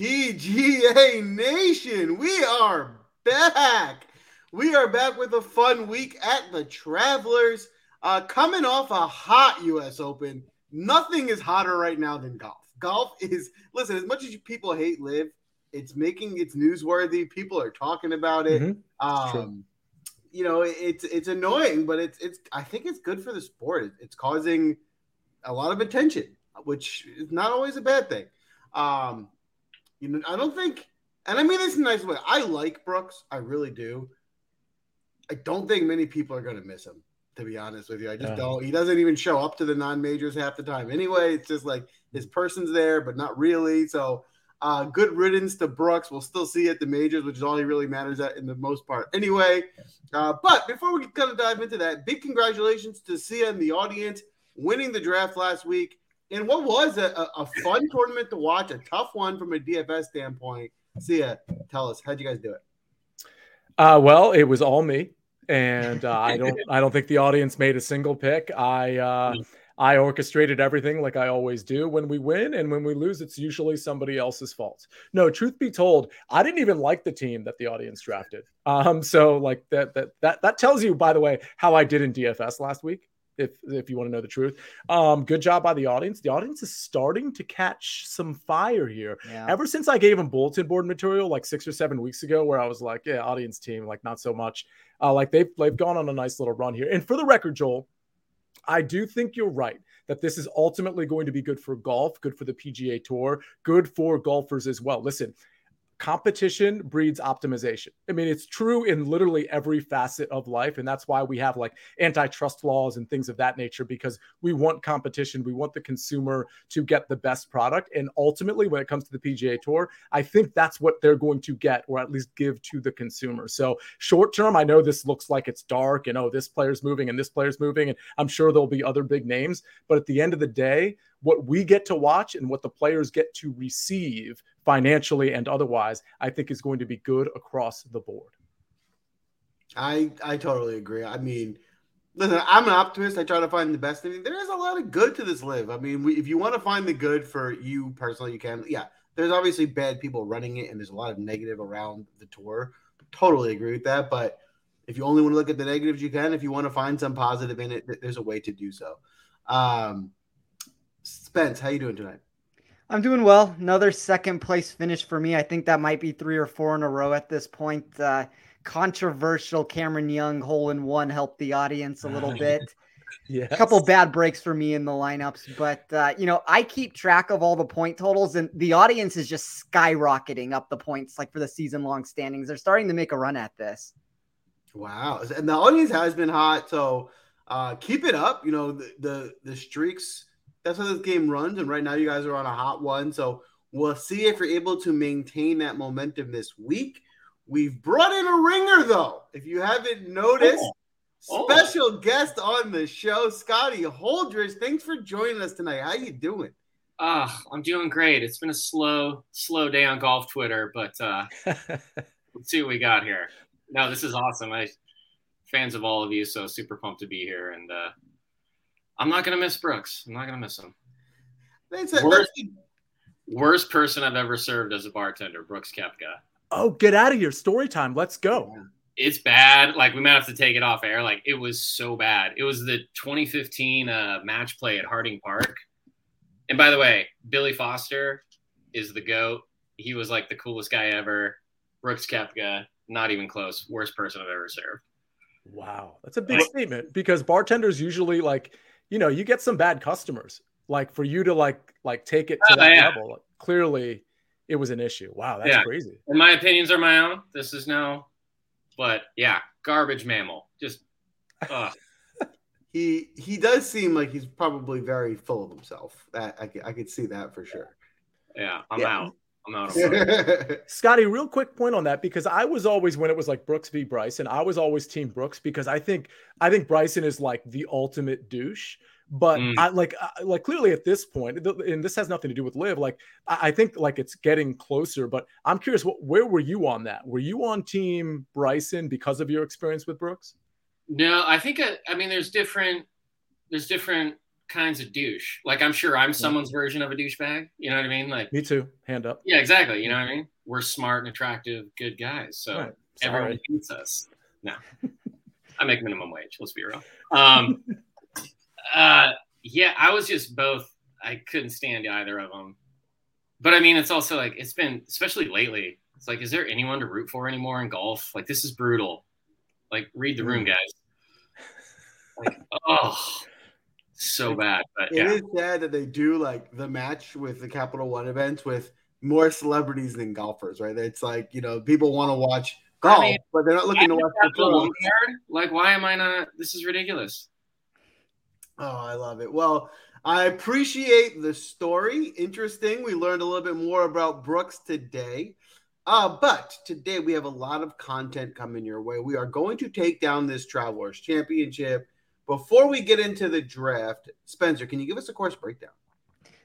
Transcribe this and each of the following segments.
PGA Nation, we are back. We are back with a fun week at the Travelers. Uh, coming off a hot U.S. Open, nothing is hotter right now than golf. Golf is listen. As much as people hate LIV, it's making it's newsworthy. People are talking about it. Mm-hmm. Um, you know, it's it's annoying, but it's it's. I think it's good for the sport. It's causing a lot of attention, which is not always a bad thing. Um, you know, I don't think, and I mean this in a nice way. I like Brooks, I really do. I don't think many people are going to miss him. To be honest with you, I just don't. He doesn't even show up to the non majors half the time. Anyway, it's just like his person's there, but not really. So, uh, good riddance to Brooks. We'll still see at the majors, which is all he really matters at in the most part. Anyway, uh, but before we kind of dive into that, big congratulations to Sia and the audience winning the draft last week in what was a, a, fun tournament to watch, a tough one from a DFS standpoint. Sia, tell us how'd you guys do it? Uh, well, it was all me, and uh, I don't I don't think the audience made a single pick. I uh, I orchestrated everything like I always do. When we win and when we lose, it's usually somebody else's fault. No, truth be told, I didn't even like the team that the audience drafted. Um, so like that that that that tells you, by the way, how I did in DFS last week if if you want to know the truth. Um, good job by the audience. The audience is starting to catch some fire here. Yeah. Ever since I gave them bulletin board material like six or seven weeks ago, where I was like, yeah, audience team, like not so much. Uh, like they've they've gone on a nice little run here. And for the record, Joel, I do think you're right that this is ultimately going to be good for golf, good for the PGA Tour, good for golfers as well. Listen, competition breeds optimization. I mean, it's true in literally every facet of life. And that's why we have like antitrust laws and things of that nature, because we want competition. We want the consumer to get the best product. And ultimately, when it comes to the PGA Tour, I think that's what they're going to get, or at least give to the consumer. So, short term, I know this looks like it's dark and oh, this player's moving and this player's moving. And I'm sure there'll be other big names. But at the end of the day, what we get to watch and what the players get to receive financially and otherwise, I think is going to be good across the board. I I totally agree. I mean, listen, I'm an optimist. I try to find the best. I mean, there is a lot of good to this LIV. I mean, we, if you want to find the good for you personally, you can. Yeah, there's obviously bad people running it, and there's a lot of negative around the tour. Totally agree with that. But if you only want to look at the negatives, you can. If you want to find some positive in it, there's a way to do so. Um, Spence, how are you doing tonight? I'm doing well. Another second place finish for me. I think that might be three or four in a row at this point. Uh, controversial Cameron Young hole in one helped the audience a little bit. Yeah, A couple bad breaks for me in the lineups, but uh, you know, I keep track of all the point totals and the audience is just skyrocketing up the points like for the season long standings. They're starting to make a run at this. Wow. And the audience has been hot, so uh, keep it up. You know, the the, the streaks that's how this game runs. And right now, you guys are on a hot one. So we'll see if you're able to maintain that momentum this week. We've brought in a ringer, though. If you haven't noticed, oh. special oh. guest on the show, Scotty Holdridge. Thanks for joining us tonight. How you doing? Ah, uh, I'm doing great. It's been a slow, slow day on golf Twitter, but uh, let's see what we got here. No, this is awesome. I fans of all of you, so super pumped to be here and uh, I'm not gonna miss Brooks. I'm not gonna miss him. That's worst, worst person I've ever served as a bartender, Brooks Koepka. Oh, get out of here! Story time. Let's go. It's bad. Like we might have to take it off air. Like it was so bad. It was the 2015 uh, match play at Harding Park. And by the way, Billy Foster is the goat. He was like the coolest guy ever. Brooks Koepka, not even close. Worst person I've ever served. Wow, that's a big statement because bartenders usually like you know, you get some bad customers. Like for you to like like take it to oh, that yeah. level, like, clearly it was an issue. Wow, that's yeah. crazy. And my opinions are my own. This is no, but yeah, garbage mammal. Just uh. he he does seem like he's probably very full of himself. That I, I could see that for sure. Yeah, I'm yeah. out. I'm out. Scotty, real quick point on that because I was always when it was like Brooks v Bryson, I was always team Brooks because I think I think Bryson is like the ultimate douche. But mm. I like like clearly at this point, and this has nothing to do with LIV. Like I think like it's getting closer. But I'm curious, what where were you on that? Were you on team Bryson because of your experience with Brooks? No, I think uh, I mean there's different there's different kinds of douche. Like I'm sure I'm someone's version of a douchebag. You know what I mean? Like Me too. Hand up. yeah, exactly. You know what I mean? We're smart and attractive, good guys. So Right. everyone hates us. No, I make minimum wage. Let's be real. Um, uh, yeah, I was just both. I couldn't stand either of them. But I mean, it's also like it's been, especially lately. It's like, is there anyone to root for anymore in golf? Like this is brutal. Like read the room, guys. Like oh, so bad. But It yeah, is sad that they do like the match with the Capital One events with more celebrities than golfers, right? It's like you know people want to watch golf, mean, but they're not looking to watch the Capital. One? Like, why am I not? This is ridiculous. Oh, I love it. Well, I appreciate the story. Interesting. We learned a little bit more about Brooks today. Uh, but today we have a lot of content coming your way. We are going to take down this Travelers Championship. Before we get into the draft, Spencer, can you give us a course breakdown?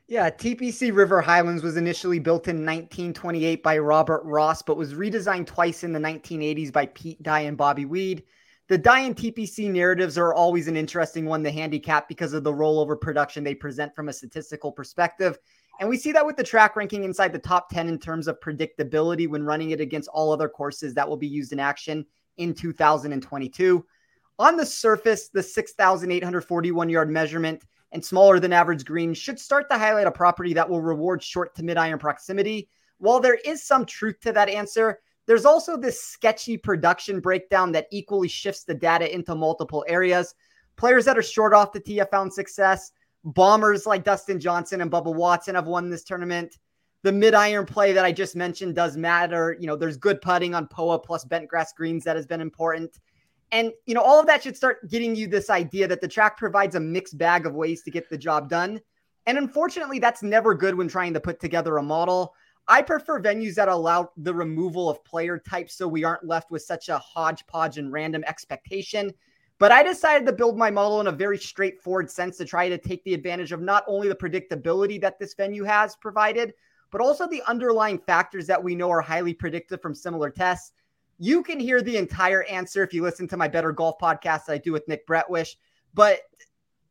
Yeah, TPC River Highlands was initially built in 1928 by Robert Ross, but was redesigned twice in the 1980s by Pete Dye and Bobby Weed. The Dye and TPC narratives are always an interesting one to handicap because of the rollover production they present from a statistical perspective. And we see that with the track ranking inside the top 10 in terms of predictability when running it against all other courses that will be used in action in 2022. On the surface, the 6,841 yard measurement and smaller than average green should start to highlight a property that will reward short to mid iron proximity. While there is some truth to that answer, there's also this sketchy production breakdown that equally shifts the data into multiple areas. Players that are short off the tee have found success. Bombers like Dustin Johnson and Bubba Watson have won this tournament. The mid iron play that I just mentioned does matter. You know, there's good putting on POA plus bent grass greens that has been important. And, you know, all of that should start getting you this idea that the track provides a mixed bag of ways to get the job done. And unfortunately, that's never good when trying to put together a model. I prefer venues that allow the removal of player types so we aren't left with such a hodgepodge and random expectation. But I decided to build my model in a very straightforward sense to try to take the advantage of not only the predictability that this venue has provided, but also the underlying factors that we know are highly predictive from similar tests. You can hear the entire answer if you listen to my Better Golf podcast that I do with Nick Bretwish. But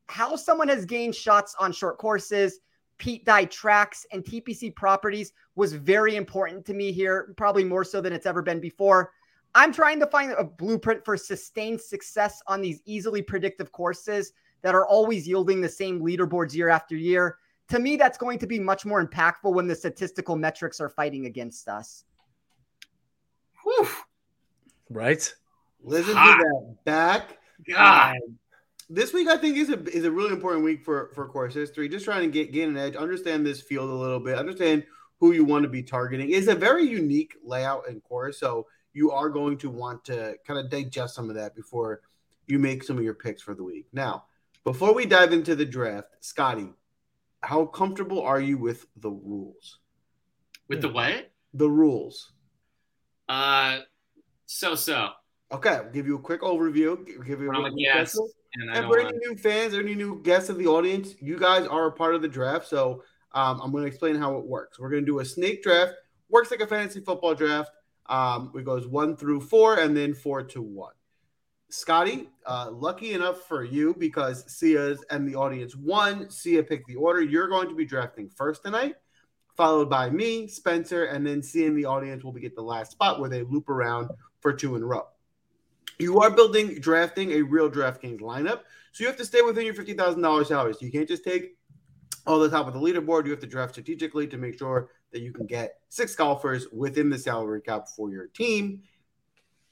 how someone has gained shots on short courses, Pete Dye tracks, and TPC properties was very important to me here, probably more so than it's ever been before. I'm trying to find a blueprint for sustained success on these easily predictive courses that are always yielding the same leaderboards year after year. To me, that's going to be much more impactful when the statistical metrics are fighting against us. Whew. Right? Listen Hot. to that back. God. This week, I think, is a is a really important week for for course history. Just trying to get gain an edge, understand this field a little bit, understand who you want to be targeting. It's a very unique layout and course, so you are going to want to kind of digest some of that before you make some of your picks for the week. Now, before we dive into the draft, Scotty, how comfortable are you with the rules? With the what? The rules. Uh, so so. Okay, I'll give you a quick overview. Give you a guest, and And for any new fans or any new guests of the audience, you guys are a part of the draft. So um, I'm going to explain how it works. We're going to do a snake draft. Works like a fantasy football draft. Um, it goes one through four and then four to one. Scotty, uh, lucky enough for you because Sia's and the audience won. Sia picked the order. You're going to be drafting first tonight, followed by me, Spencer, and then Sia and the audience will be get the last spot where they loop around for two in a row. You are building, drafting a real DraftKings lineup. So you have to stay within your $50,000 salary. So you can't just take all the top of the leaderboard. You have to draft strategically to make sure that you can get six golfers within the salary cap for your team.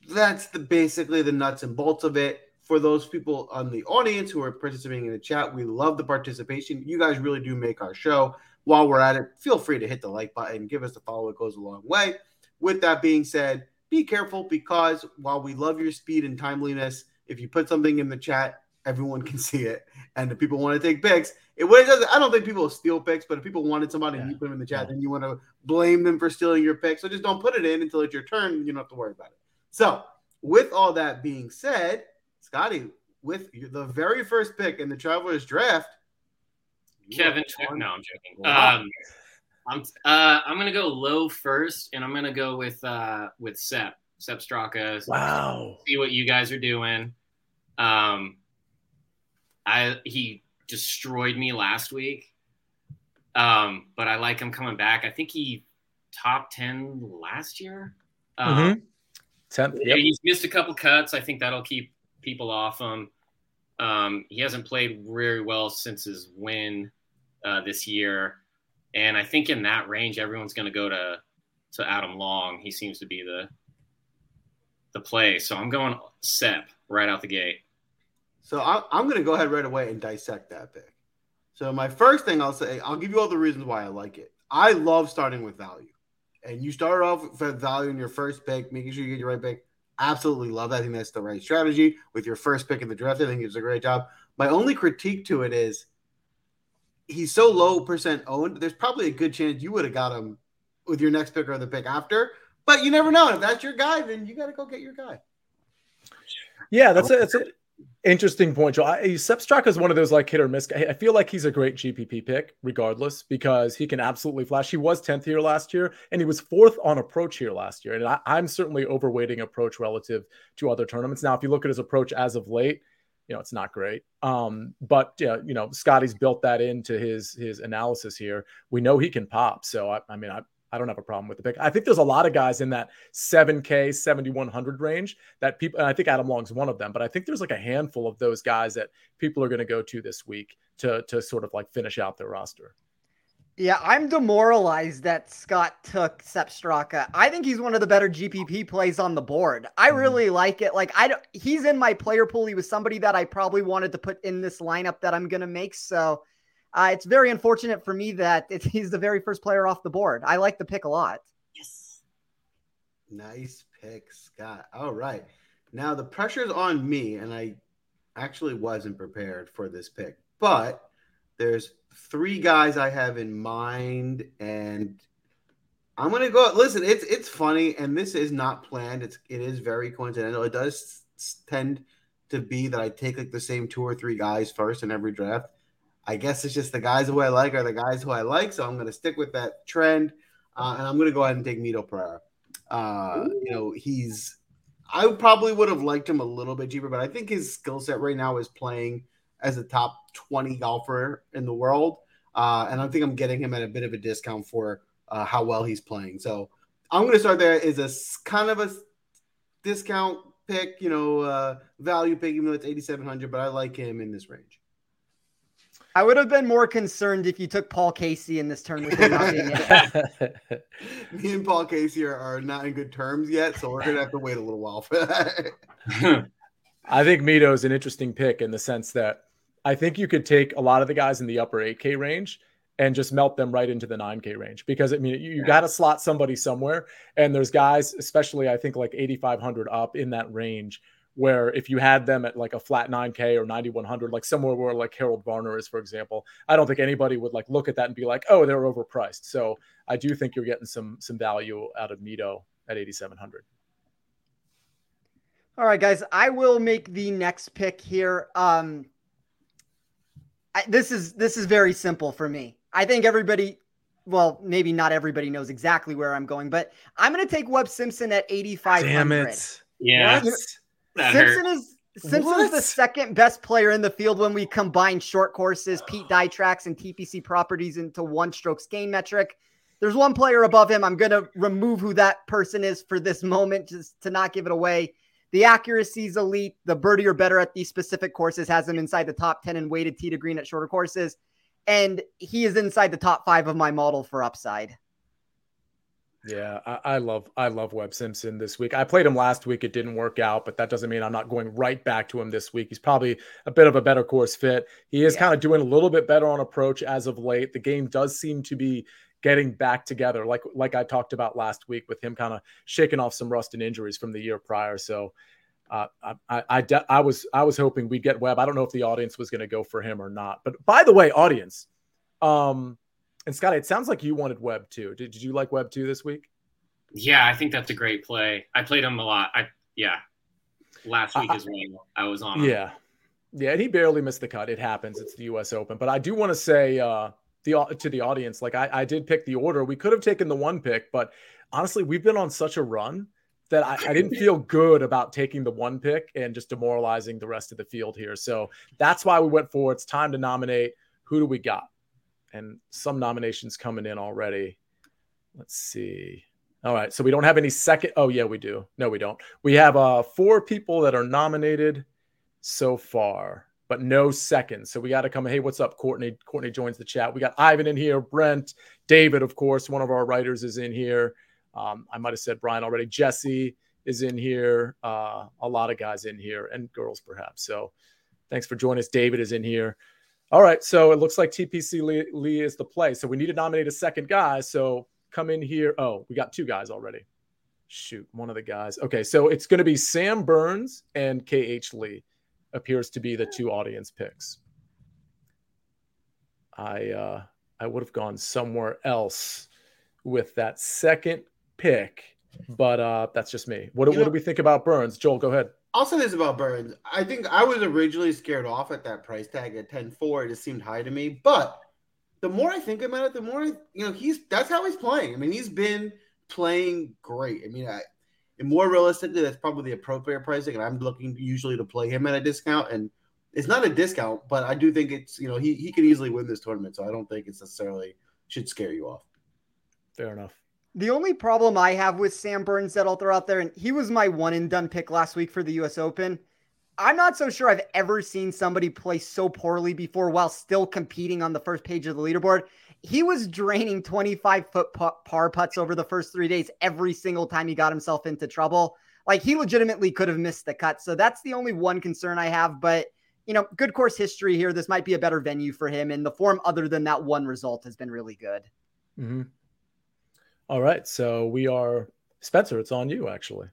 That's the basically the nuts and bolts of it. For those people on the audience who are participating in the chat, we love the participation. You guys really do make our show. While we're at it, feel free to hit the like button, give us a follow. It goes a long way. With that being said, be careful because while we love your speed and timeliness, if you put something in the chat, everyone can see it. And if people want to take picks, it what it does, I don't think people will steal picks, but if people wanted somebody and you put them in the chat, then you want to blame them for stealing your pick. So just don't put it in until it's your turn. You don't have to worry about it. So, with all that being said, Scotty, with the very first pick in the Travelers draft, Kevin. No, I'm joking. Wow. Um, I'm uh, I'm gonna go low first, and I'm gonna go with uh, with Sepp Sepp Straka. Wow. See what you guys are doing. Um, I he destroyed me last week. Um, but I like him coming back. I think he top 10 last year. Um, mm-hmm. 10th. Yep. He's missed a couple cuts. I think that'll keep people off him. Um, he hasn't played very well since his win uh, this year. And I think in that range, everyone's going to go to to Adam Long. He seems to be the the play. So I'm going Sepp right out the gate. So I'm going to go ahead right away and dissect that pick. So my first thing I'll say, I'll give you all the reasons why I like it. I love starting with value, and you start off with value in your first pick, making sure you get your right pick. Absolutely love that. I think that's the right strategy with your first pick in the draft. I think does a great job. My only critique to it is he's so low percent owned. There's probably a good chance you would have got him with your next pick or the pick after. But you never know. If that's your guy, then you got to go get your guy. Yeah, that's a, that's an interesting point, Joe. I, is one of those like hit or miss. I feel like he's a great GPP pick, regardless, because he can absolutely flash. He was tenth here last year, and he was fourth on approach here last year. And I, I'm certainly overweighting approach relative to other tournaments. Now, if you look at his approach as of late, you know it's not great. Um, but yeah, you know Scotty's built that into his his analysis here. We know he can pop. So I, I mean, I, I don't have a problem with the pick. I think there's a lot of guys in that 7K, 7100 range that people, I think Adam Long's one of them, but I think there's like a handful of those guys that people are going to go to this week to, to sort of like finish out their roster. Yeah, I'm demoralized that Scott took Sepp Straka. I think he's one of the better GPP plays on the board. I mm-hmm. really like it. Like I don't, he's in my player pool. He was somebody that I probably wanted to put in this lineup that I'm going to make. So uh, it's very unfortunate for me that it, he's the very first player off the board. I like the pick a lot. Yes. Nice pick, Scott. All right. Now the pressure's on me, and I actually wasn't prepared for this pick, but there's three guys I have in mind, and I'm gonna go. Listen, it's it's funny, and this is not planned. It's it is very coincidental. It does tend to be that I take like the same two or three guys first in every draft. I guess it's just the guys who I like are the guys who I like, so I'm to stick with that trend, uh, and I'm to go ahead and take Mito Pereira. Uh, you know, he's I probably would have liked him a little bit cheaper, but I think his skill set right now is playing as a top 20 golfer in the world, uh, and I think I'm getting him at a bit of a discount for uh, how well he's playing. So I'm going to start there is a kind of a discount pick, you know, uh, value pick, even though it's 8,700, but I like him in this range. I would have been more concerned if you took Paul Casey in this turn with him not being Me and Paul Casey are, are, not in good terms yet, so we're gonna have to wait a little while for that. I think Mito is an interesting pick in the sense that I think you could take a lot of the guys in the upper 8K range and just melt them right into the 9K range because I mean you, you got to slot somebody somewhere, and there's guys, especially I think like 8,500 up in that range where if you had them at like a flat 9k or 9100 like somewhere where like harold varner is for example i don't think anybody would like look at that and be like oh they're overpriced. So i do think you're getting some some value out of mito at 8700 all right guys i will make the next pick here. Um I, this is this is very simple for me i think everybody well, maybe not everybody knows exactly where I'm going, but I'm going to take Webb Simpson at 8,500. Damn it. Yeah. That Simpson hurt. is Simpson's what? the second best player in the field when we combine short courses, Pete Dye tracks, and TPC properties into one strokes gain metric. There's one player above him. I'm going to remove who that person is for this moment just to not give it away. The accuracy is elite. The birdie or better at these specific courses has him inside the top 10 and weighted tee to green at shorter courses. And he is inside the top five of my model for upside. Yeah, I, I, love I love Webb Simpson this week. I played him last week; it didn't work out, but that doesn't mean I'm not going right back to him this week. He's probably a bit of a better course fit. He is yeah. kind of doing a little bit better on approach as of late. The game does seem to be getting back together, like like I talked about last week with him kind of shaking off some rust and injuries from the year prior. So. Uh, I, I, I, I was I was hoping we'd get Webb. I don't know if the audience was going to go for him or not. But by the way, audience, um, and Scott, it sounds like you wanted Webb too. Did, did you like Webb too this week? Yeah, I think that's a great play. I played him a lot. I yeah, last week as well. I was on. Him. Yeah, yeah, and he barely missed the cut. It happens. It's the U.S. Open. But I do want to say uh, the to the audience, like I, I did pick the order. We could have taken the one pick, but honestly, we've been on such a run that I, I, didn't feel good about taking the one pick and just demoralizing the rest of the field here. So that's why we went for it's time to nominate. Who do we got? And some nominations coming in already. Let's see. All right. So we don't have any second. Oh, yeah, we do. No, we don't. We have uh, four people that are nominated so far, but no seconds. So we got to come. Hey, what's up, Courtney? Courtney joins the chat. We got Ivan in here, Brent, David, of course, one of our writers is in here. Um, I might have said Brian already. Jesse is in here. Uh, a lot of guys in here and girls perhaps. So thanks for joining us. David is in here. All right. So it looks like TPC Lee, Lee is the play. So we need to nominate a second guy. So come in here. Oh, we got two guys already. Shoot, one of the guys. Okay. So it's going to be Sam Burns and KH Lee appears to be the two audience picks. I, uh, I would have gone somewhere else with that second pick, but uh, that's just me. What, what know, do we think about Burns? Joel, go ahead. I'll say this about Burns. I think I was originally scared off at that price tag at 10 4. It just seemed high to me. But the more I think about it, the more, I, you know, he's that's how he's playing. I mean, he's been playing great. I mean, I, and more realistically, that's probably the appropriate pricing. And I'm looking usually to play him at a discount. And it's not a discount, but I do think it's, you know, he, he could easily win this tournament. So I don't think it's necessarily should scare you off. Fair enough. The only problem I have with Sam Burns that I'll throw out there, and he was my one and done pick last week for the US Open. I'm not so sure I've ever seen somebody play so poorly before while still competing on the first page of the leaderboard. He was draining 25 foot par putts over the first three days every single time he got himself into trouble. Like he legitimately could have missed the cut. So that's the only one concern I have. But, you know, good course history here. This might be a better venue for him. And the form, other than that one result, has been really good. Mm-hmm. All right. So we are Spencer, it's on you actually.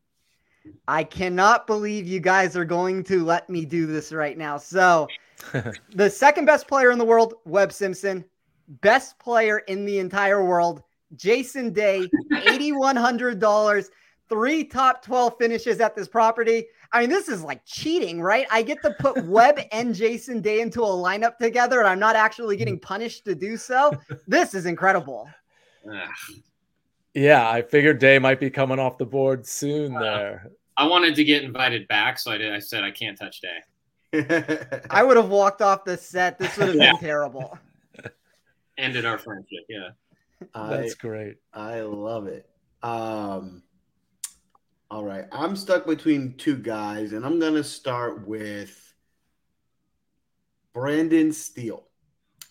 I cannot believe you guys are going to let me do this right now. So, the second best player in the world, Webb Simpson, best player in the entire world, Jason Day, $8,100, three top 12 finishes at this property. I mean, this is like cheating, right? I get to put Webb and Jason Day into a lineup together, and I'm not actually getting punished to do so. This is incredible. Yeah, I figured Day might be coming off the board soon uh, there. I wanted to get invited back, so I did. I said I can't touch Day. I would have walked off the set. This would have yeah. been terrible. Ended our friendship. Yeah, that's great. I love it. Um, all right, I'm stuck between two guys, and I'm gonna start with Brendan Steele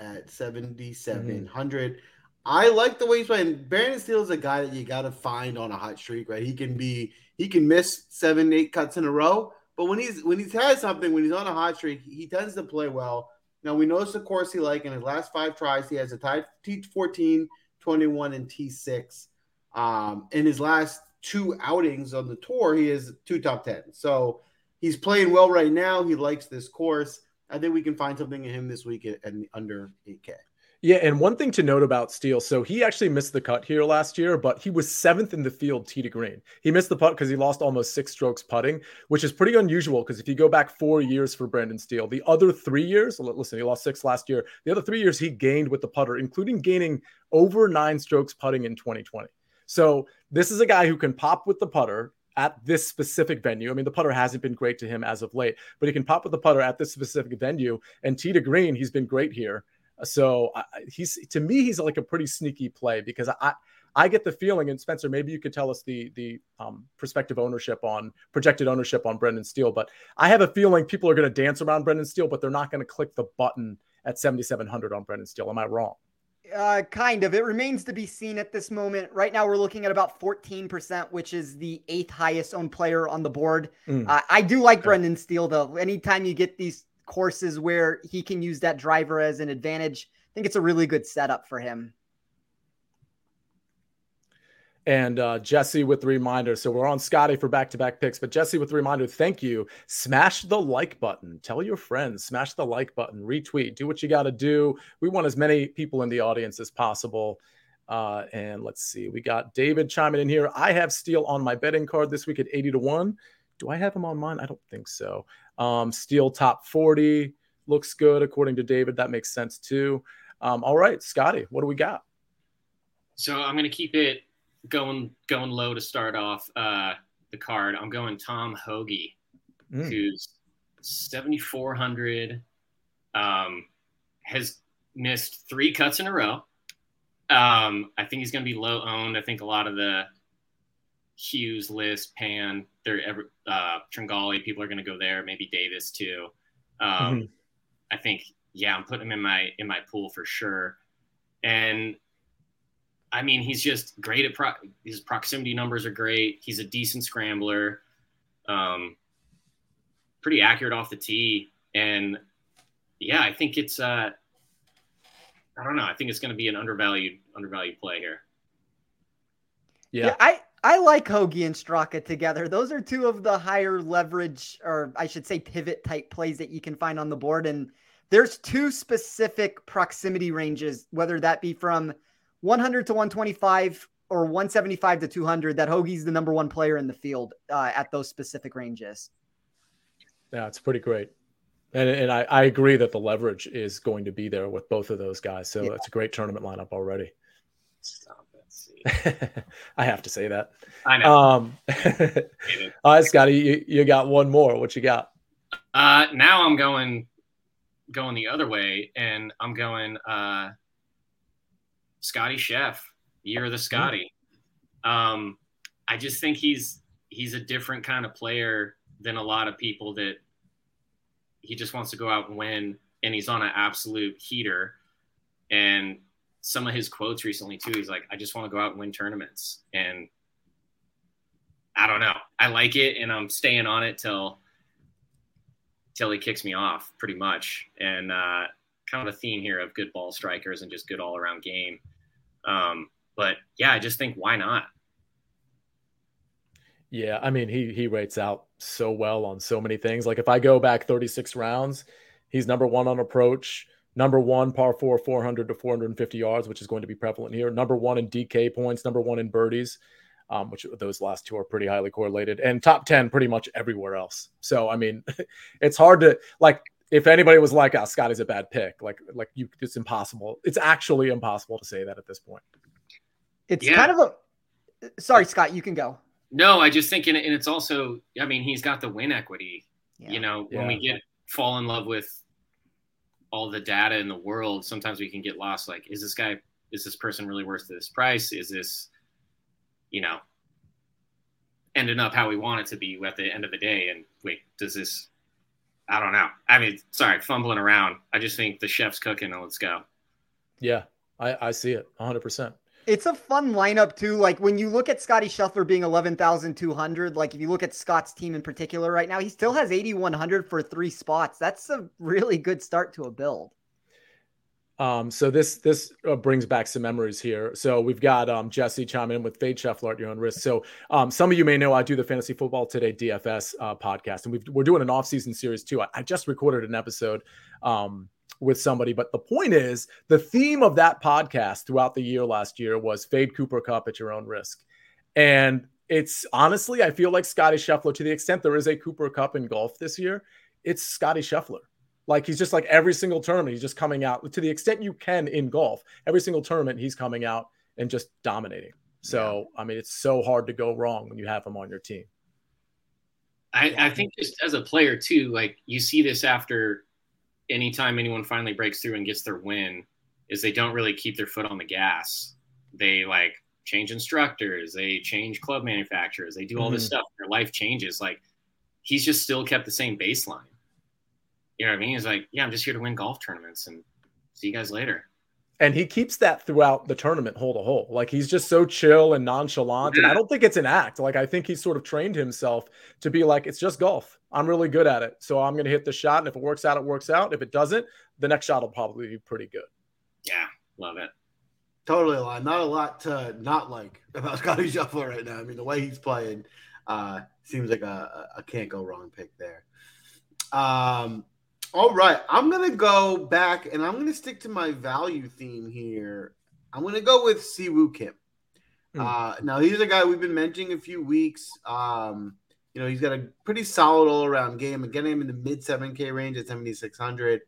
at 7,700. Mm-hmm. I like the way he's playing. Brendan Steele is a guy that you got to find on a hot streak, right? He can be he can miss seven, eight cuts in a row, but when he's when he's had something, when he's on a hot streak, he tends to play well. Now we it's the course he like. In his last five tries, he has a tie T14, 21, and T6. Um, in his last two outings on the tour, he is two top ten. So he's playing well right now. He likes this course. I think we can find something in him this week at, at under 8K. Yeah, and one thing to note about Steele, so he actually missed the cut here last year, but he was seventh in the field tee to green. He missed the putt because he lost almost six strokes putting, which is pretty unusual because if you go back four years for Brendan Steele, the other three years, listen, he lost six last year. The other three years he gained with the putter, including gaining over nine strokes putting in 2020. So this is a guy who can pop with the putter at this specific venue. I mean, the putter hasn't been great to him as of late, but he can pop with the putter at this specific venue. And tee to green, he's been great here. So he's to me he's like a pretty sneaky play because I I get the feeling, and Spencer, maybe you could tell us the the um, prospective ownership on projected ownership on Brendan Steele, but I have a feeling people are going to dance around Brendan Steele, but they're not going to click the button at 7,700 on Brendan Steele. Am I wrong? Uh, kind of. It remains to be seen at this moment. Right now, we're looking at about 14%, which is the eighth highest owned player on the board. Mm. Uh, I do like okay. Brendan Steele, though. Anytime you get these courses where he can use that driver as an advantage. I think it's a really good setup for him. And uh, Jesse with the reminder. So we're on Scotty for back to back picks, but Jesse with the reminder. Thank you. Smash the like button. Tell your friends. Smash the like button. Retweet. Do what you got to do. We want as many people in the audience as possible. Uh, and let's see. We got David chiming in here. I have Steele on my betting card this week at 80 to 1. Do I have him on mine? I don't think so. Um, Steele top 40 looks good according to David. That makes sense too. Um, all right, Scotty, what do we got? So I'm going to keep it going going low to start off. Uh, the card, I'm going Tom Hoge, Mm. who's 7,400, um, has missed three cuts in a row. Um, I think he's going to be low owned. I think a lot of the Hughes list, Pan, they're ever, uh, Tringali, people are going to go there. Maybe Davis too. Um, Mhm. I think, yeah, I'm putting him in my in my pool for sure. And I mean, he's just great at pro- his proximity numbers are great. He's a decent scrambler, um, pretty accurate off the tee, and yeah, I think it's uh, I don't know. I think it's going to be an undervalued undervalued play here. Yeah. I I like Hoge and Straka together. Those are two of the higher leverage, or I should say, pivot type plays that you can find on the board. And there's two specific proximity ranges, whether that be from 100 to 125 or 175 to 200. That Hoge's the number one player in the field uh, at those specific ranges. Yeah, it's pretty great. And, and I, I agree that the leverage is going to be there with both of those guys. So Yeah. it's a great tournament lineup already. Stop it. See. I have to say that. I know. Um, all right, Scotty, you, you got one more. What you got? Uh, now I'm going going the other way, and I'm going uh, Scotty Chef, year of the Scotty. Um, I just think he's he's a different kind of player than a lot of people that he just wants to go out and win, and he's on an absolute heater. And some of his quotes recently too, he's like, "I just want to go out and win tournaments," and I don't know. I like it, and I'm staying on it till till he kicks me off, pretty much. And uh, kind of a theme here of good ball strikers and just good all around game. Um, but yeah, I just think why not? Yeah, I mean, he he rates out so well on so many things. Like if I go back 36 rounds, he's number one on approach, number one par four, 400 to 450 yards, which is going to be prevalent here. Number one in DK points, number one in birdies, um, which those last two are pretty highly correlated, and top 10 pretty much everywhere else. So I mean, it's hard to like. If anybody was like, "Oh, Scotty's a bad pick," like like you, it's impossible. It's actually impossible to say that at this point. It's Yeah. kind of a. Sorry, Scott, you can go. No, I just think, and and it's also, I mean, he's got the win equity. Yeah. You know, when we get fall in love with all the data in the world, sometimes we can get lost. Like, is this guy, is this person really worth this price? Is this, you know, ending up how we want it to be at the end of the day? And wait, does this? I don't know. I mean, sorry, fumbling around. I just think the chef's cooking, and let's go. Yeah, I, I see it 100. It's a fun lineup too. Like when you look at Scotty Scheffler being eleven thousand two hundred, like if you look at Scott's team in particular right now, he still has eighty one hundred for three spots. That's a really good start to a build. Um, so this this uh, brings back some memories here. So we've got um, Jesse chiming in with Fade Scheffler at your own risk. So um, some of you may know I do the Fantasy Football Today DFS uh, podcast, and we've, we're doing an off-season series too. I, I just recorded an episode um, with somebody, but the point is the theme of that podcast throughout the year last year was Fade Cooper Kupp at your own risk, and it's honestly I feel like Scotty Scheffler to the extent there is a Cooper Kupp in golf this year, it's Scotty Scheffler. Like he's just like every single tournament, he's just coming out to the extent you can in golf. Every single tournament, he's coming out and just dominating. So, I mean, it's so hard to go wrong when you have him on your team. I, I think just as a player too, like you see this after anytime anyone finally breaks through and gets their win, is they don't really keep their foot on the gas. They like change instructors, they change club manufacturers, they do all this Mhm. stuff. Their life changes. Like he's just still kept the same baseline. You know what I mean? He's like, yeah, I'm just here to win golf tournaments and see you guys later. And he keeps that throughout the tournament, hole to hole. Like he's just so chill and nonchalant. And I don't think it's an act. Like I think he's sort of trained himself to be like, it's just golf. I'm really good at it. So I'm going to hit the shot. And if it works out, it works out. If it doesn't, the next shot will probably be pretty good. Yeah, love it. Totally a lot Not a lot to not like about Scotty Scheffler right now. I mean, the way he's playing uh, seems like a, a can't go wrong pick there. Um, all right, I'm gonna go back and I'm gonna stick to my value theme here. I'm gonna go with Siwoo Kim. Hmm. Uh, now he's a guy we've been mentioning a few weeks. Um, you know, he's got a pretty solid all around game and getting him in the mid 7K range at 7,600.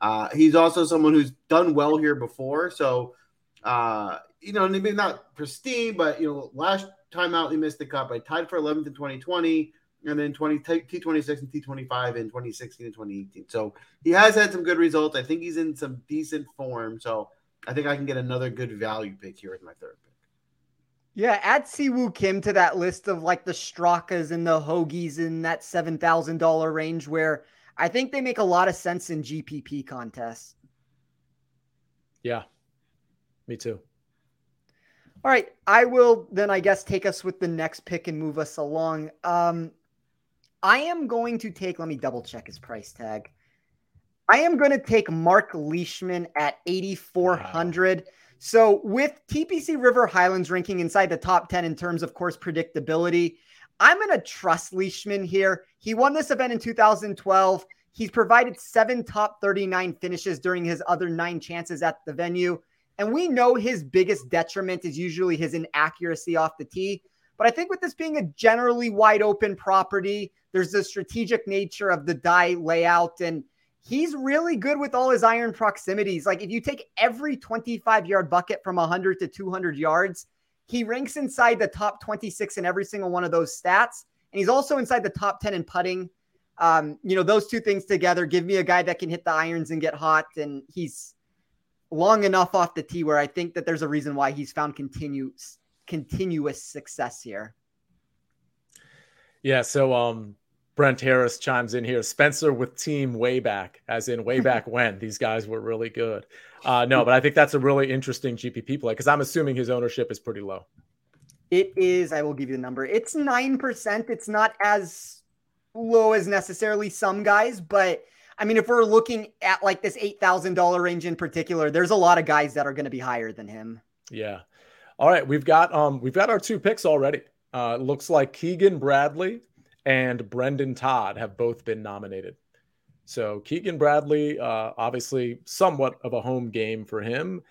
Uh, he's also someone who's done well here before. So, uh, you know, maybe not pristine, but you know, last time out he missed the cut, but tied for 11th in 2020, and then 20 T26 and T25 in 2016 and 2018. So he has had some good results. I think he's in some decent form. So I think I can get another good value pick here with my third pick. Yeah, add Siwoo Kim to that list of like the Strakas and the Hoges in that seven thousand dollar range, where I think they make a lot of sense in GPP contests. Yeah, me too. All right, I will then I guess take us with the next pick and move us along. Um, I am going to take. Let me double check his price tag. I am going to take Mark Leishman at eighty four hundred. Wow. So, with TPC River Highlands ranking inside the top 10 in terms of course predictability, I'm going to trust Leishman here. He won this event in 2012. He's provided seven top 39 finishes during his other nine chances at the venue. And we know his biggest detriment is usually his inaccuracy off the tee. But I think with this being a generally wide open property, there's the strategic nature of the Dye layout. And he's really good with all his iron proximities. Like if you take every 25 yard bucket from 100 to 200 yards, he ranks inside the top 26 in every single one of those stats. And he's also inside the top 10 in putting. Um, you know, those two things together give me a guy that can hit the irons and get hot. And he's long enough off the tee where I think that there's a reason why he's found continuous continuous success here. Yeah. So um Brent Harris chimes in here. Spencer with team way back, as in way back when these guys were really good. Uh, no, but I think that's a really interesting GPP play because I'm assuming his ownership is pretty low. It is. I will give you the number. It's nine percent. It's not as low as necessarily some guys, but I mean, if we're looking at like this eight thousand dollar range in particular, there's a lot of guys that are going to be higher than him. Yeah. All right, we've got um we've got our two picks already. Uh, looks like Keegan Bradley and Brendon Todd have both been nominated. So Keegan Bradley, uh, obviously, somewhat of a home game for him,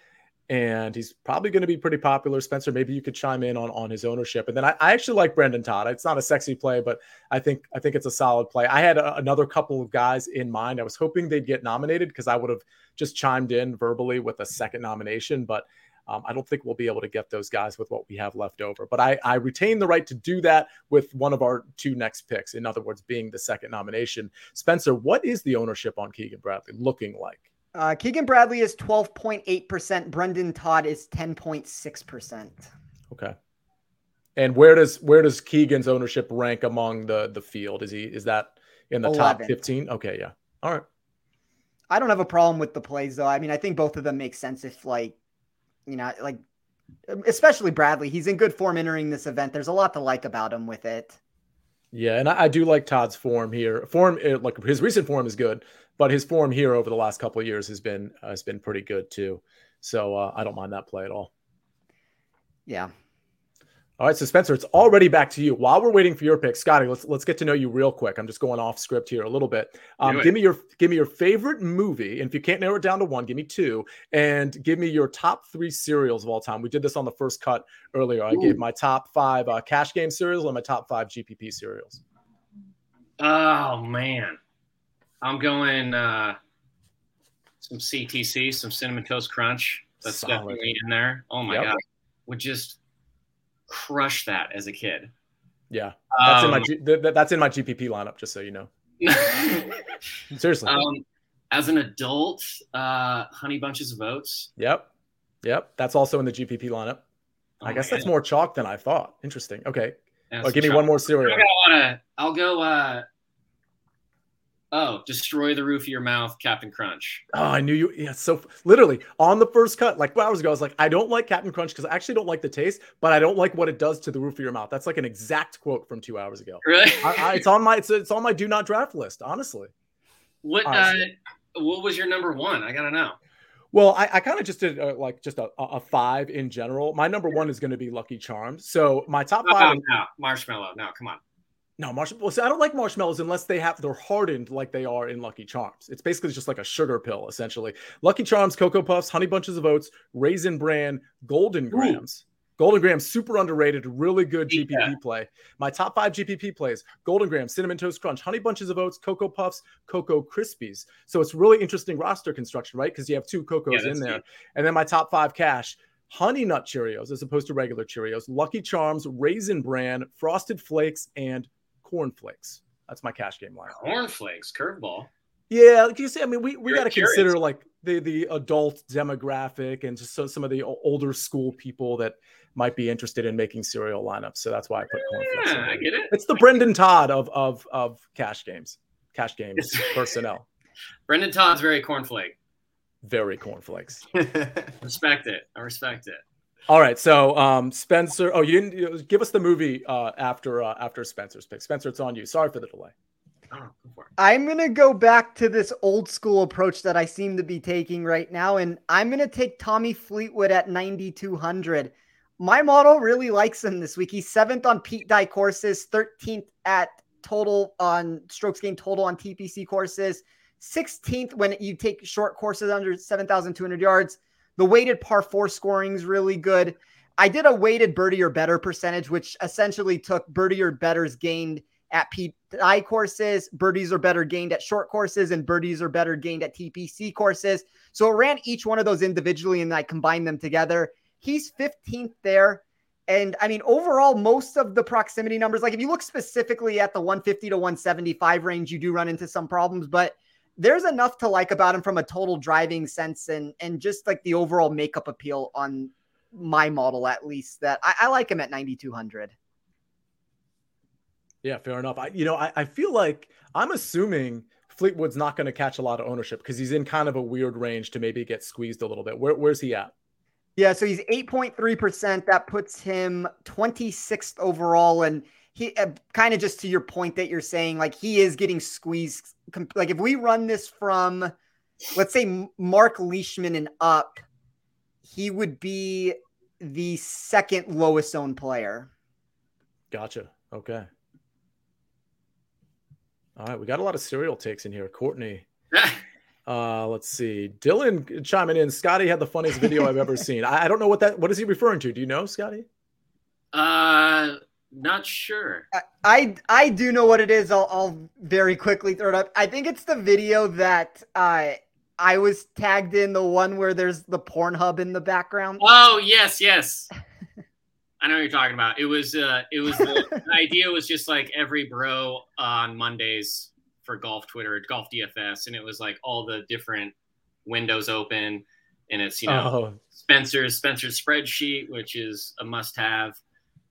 and he's probably going to be pretty popular. Spencer, maybe you could chime in on on his ownership. And then I, I actually like Brendon Todd. It's not a sexy play, but I think I think it's a solid play. I had a, another couple of guys in mind. I was hoping they'd get nominated because I would have just chimed in verbally with a second nomination, but um, I don't think we'll be able to get those guys with what we have left over. But I, I retain the right to do that with one of our two next picks. In other words, being the second nomination. Spencer, what is the ownership on Keegan Bradley looking like? Uh, Keegan Bradley is 12.8%. Brendon Todd is 10.6%. Okay. And where does where does Keegan's ownership rank among the the field? Is he is that in the 11th. top 15? Okay, yeah. All right. I don't have a problem with the plays though. I mean, I think both of them make sense if like you know, like especially Bradley. He's in good form entering this event. There's a lot to like about him with it. Yeah, and I, I do like Todd's form here. Form eh, like his recent form is good, but his form here over the last couple of years has been uh, has been pretty good too. So uh, I don't mind that play at all. Yeah, all right, so Spencer, it's already back to you. While we're waiting for your pick, Scotty, let's let's get to know you real quick. I'm just going off script here a little bit. Um, give me your give me your favorite movie, and if you can't narrow it down to one, give me two, and give me your top three cereals of all time. We did this on the first cut earlier. I Ooh. gave my top five uh, cash game cereals and my top five GPP cereals. Oh man, I'm going uh, some CTC, some cinnamon toast crunch. That's Solid. definitely in there. Oh my yep. god, would just crushed that as a kid. Yeah, that's um, in my um, G- that's in my GPP lineup. Just so you know. Seriously. Um, as an adult, uh, Honey Bunches of Oats. Yep, yep. That's also in the GPP lineup. Oh I guess that's more chalk than I thought. Interesting. Okay. Yeah, well, give me one more cereal. I'll go. Uh, Oh, destroy the roof of your mouth, Captain Crunch. Oh, I knew you. Yeah, so literally on the first cut, like two hours ago, I was like, I don't like Captain Crunch because I actually don't like the taste, but I don't like what it does to the roof of your mouth. That's like an exact quote from two hours ago. Really? I, I, it's on my it's, it's on my do not draft list. Honestly. What uh, what was your number one? I gotta know. Well, I, I kind of just did uh, like just a, a five in general. My number one is going to be Lucky Charms. So my top five. now, marshmallow. Now, come on. No, marshmallow. Well, see, I don't like marshmallows unless they have they're hardened like they are in Lucky Charms. It's basically just like a sugar pill, essentially. Lucky Charms, Cocoa Puffs, Honey Bunches of Oats, Raisin Bran, Golden Grahams. Ooh. Golden Graham, super underrated, really good GPP yeah. play. My top five GPP plays: Golden Graham, Cinnamon Toast Crunch, Honey Bunches of Oats, Cocoa Puffs, Cocoa Krispies. So it's really interesting roster construction, right? Because you have two cocos yeah, in there. Good. And then my top five cash: Honey Nut Cheerios as opposed to regular Cheerios, Lucky Charms, Raisin Bran, Frosted Flakes, and Corn Flakes. That's my cash game line. Corn Flakes, curveball. Yeah, like you say, I mean, we, we got to consider like the the adult demographic and just so some of the older school people that might be interested in making cereal lineups. So that's why I put cornflakes. In Yeah. I get it. It's the Brendon Todd of of of cash games, cash games personnel. Brendon Todd's very cornflake. Very cornflakes. Respect it. I respect it. All right, so um, Spencer. Oh, you didn't give us the movie uh, after uh, after Spencer's pick. Spencer, it's on you. Sorry for the delay. Oh, go for it. I'm going to go back to this old school approach that I seem to be taking right now. And I'm going to take Tommy Fleetwood at 9,200. My model really likes him this week. He's seventh on Pete Dye courses, 13th at total on strokes gained total on TPC courses, 16th when you take short courses under 7,200 yards. The weighted par four scoring is really good. I did a weighted birdie or better percentage, which essentially took birdie or betters gained at PI courses, birdies are better gained at short courses, and birdies are better gained at TPC courses. So it ran each one of those individually and I combined them together. He's 15th there. And I mean, overall, most of the proximity numbers, like if you look specifically at the 150 to 175 range, you do run into some problems, but there's enough to like about him from a total driving sense and and just like the overall makeup appeal on my model at least that I, I like him at 9200 Yeah, fair enough. I, you know, I, I feel like I'm assuming Fleetwood's not going to catch a lot of ownership because he's in kind of a weird range to maybe get squeezed a little bit. Where, where's he at? Yeah, so he's 8.3%. That puts him 26th overall. And he uh, kind of just to your point that you're saying, like he is getting squeezed. com- Like if we run this from, let's say, Mark Leishman and up, he would be the second lowest owned player. Gotcha. Okay. All right, we got a lot of cereal takes in here. Courtney, uh, let's see. Dylan chiming in. Scotty had the funniest video I've ever seen. I, I don't know what that. What is he referring to? Do you know, Scotty? uh, not sure. I- I I do know what it is. I'll, I'll very quickly throw it up. I think it's the video that uh, I was tagged in, the one where there's the Pornhub in the background. Oh yes, yes. I know what you're talking about. It was uh it was the, the idea was just like every bro on Mondays for golf Twitter, golf DFS, and it was like all the different windows open and it's you know Oh, Spencer's Spencer's spreadsheet, which is a must have.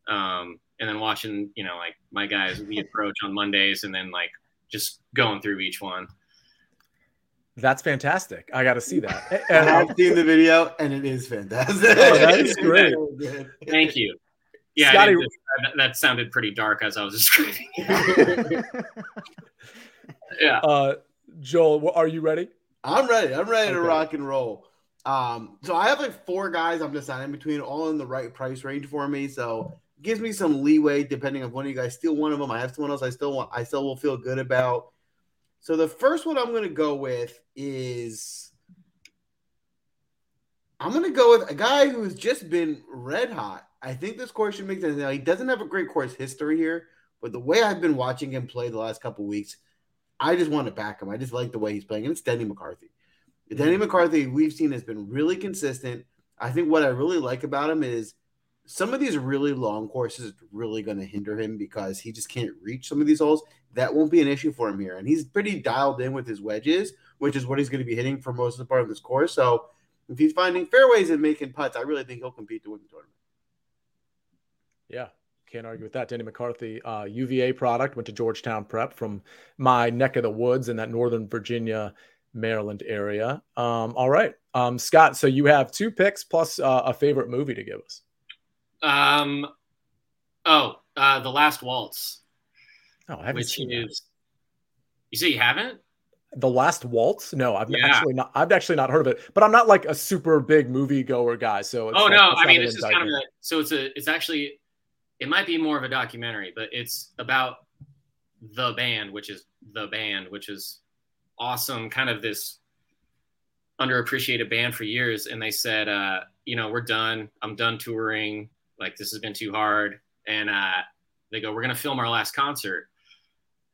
Um and then watching, you know, like my guys we approach on Mondays and then like just going through each one. that's fantastic. I got to see that. And I've seen the video, and it is fantastic. Oh, that is great. So. Thank you. Yeah, Scotty- didn't- that, that sounded pretty dark as I was describing. yeah. uh, Joel, are you ready? I'm ready. I'm ready to rock and roll. Um, so I have like four guys I'm deciding between, all in the right price range for me. So it gives me some leeway depending on when you guys steal one of them. I have someone else I still want. I still will feel good about. So the first one I'm going to go with is I'm going to go with a guy who's just been red hot. I think this course should make sense. Now he doesn't have a great course history here, but the way I've been watching him play the last couple weeks, I just want to back him. I just like the way he's playing, and it's Denny McCarthy. Denny mm-hmm. McCarthy, we've seen has been really consistent. I think what I really like about him is some of these really long courses is really going to hinder him because he just can't reach some of these holes. That won't be an issue for him here, and he's pretty dialed in with his wedges, which is what he's going to be hitting for most of the part of this course. So if he's finding fairways and making putts, I really think he'll compete to win the tournament. Yeah, can't argue with that. Danny McCarthy, uh, UVA product, went to Georgetown Prep from my neck of the woods in that Northern Virginia, Maryland area. Um, all right, um, Scott. So you have two picks plus uh, a favorite movie to give us. Um. Oh, uh, the last waltz, Oh, I haven't seen that. is. You say you haven't? The Last Waltz? No, I've Yeah. actually not. I've actually not heard of it. But I'm not like a super big movie goer guy. So it's oh like- no, I mean an this is kind of a, so it's a it's actually it might be more of a documentary, but it's about the band, which is the band, which is awesome. Kind of this underappreciated band for years, and they said, uh, you know, we're done. I'm done touring. Like this has been too hard, and uh, they go, we're gonna film our last concert,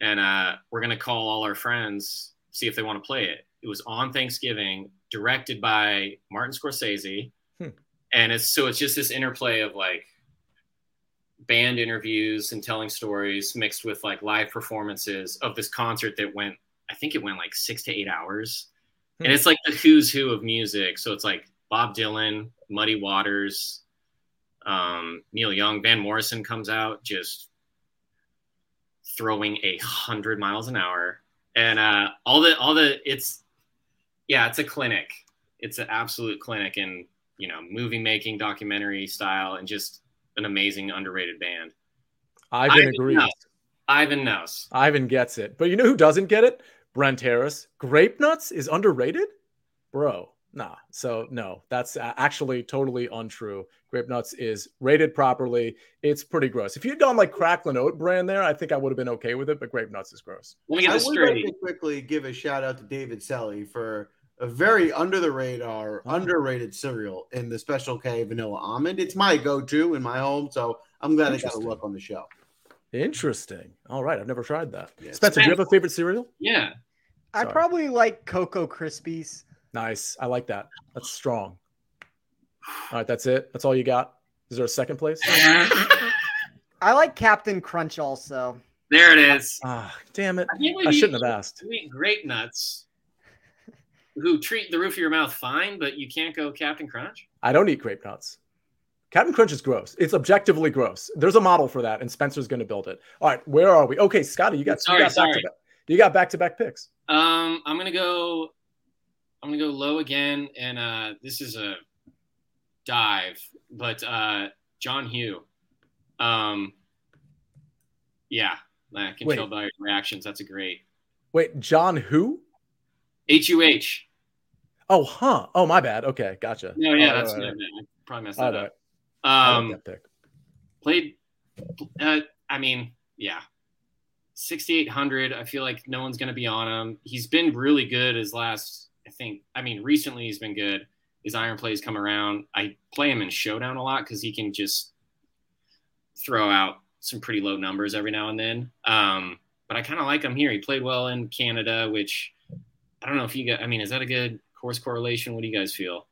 and uh, we're gonna call all our friends, see if they want to play it. It was on Thanksgiving, directed by Martin Scorsese Hmm. and it's so it's just this interplay of like band interviews and telling stories mixed with like live performances of this concert that went i think it went like six to eight hours and Hmm. it's like the who's who of music so it's like bob dylan muddy waters um, neil young van morrison comes out just throwing a hundred miles an hour and uh, all the all the it's yeah it's a clinic it's an absolute clinic in you know movie making documentary style and just an amazing underrated band Ivan Ivan agrees. knows. ivan knows Ivan gets it. But you know who doesn't get it? Brent Harris. Grape Nuts is underrated? Bro, nah. So, no, that's actually totally untrue. Grape Nuts is rated properly. It's pretty gross. If you'd gone like Cracklin Oat Bran there, I think I would have been okay with it, but Grape Nuts is gross. let me get I this would like to quickly give a shout out to David Selly for a very under the radar, Oh. underrated cereal in the Special K Vanilla Almond. It's my go to in my home, so I'm glad I got a look on the show. Interesting. All right. I've never tried that. Yeah. Spencer, do you have a favorite cereal? yeah I probably like Cocoa Krispies. Nice. I like that. That's strong. All right. That's it. That's all you got. Is there a second place? I like Captain Crunch also. there it is Ah, damn it. I, I shouldn't have asked. you eat grape nuts who treat the roof of your mouth fine but you can't go captain crunch I don't eat grape nuts. Captain Crunch is gross. It's objectively gross. There's a model for that, and Spencer's going to build it. All right, where are we? Okay, Scotty, you got Sorry, you got back to back. You got back to back picks. Um, I'm gonna go. I'm gonna go low again, and uh, this is a dive, but uh, John Huh. Um, yeah, I can Wait. tell by your reactions. That's a great Wait, John who? H U H. Oh, huh. Oh, my bad. Okay, gotcha. No, yeah, right, that's all what I right. I probably messed that right. up. Um, that pick. played. Uh, I mean, yeah, 6,800. I feel like no one's gonna be on him. He's been really good his last. I think. I mean, recently he's been good. His iron plays come around. I play him in showdown a lot because he can just throw out some pretty low numbers every now and then. Um, but I kind of like him here. He played well in Canada, which I don't know if you got. I mean, is that a good course correlation? What do you guys feel?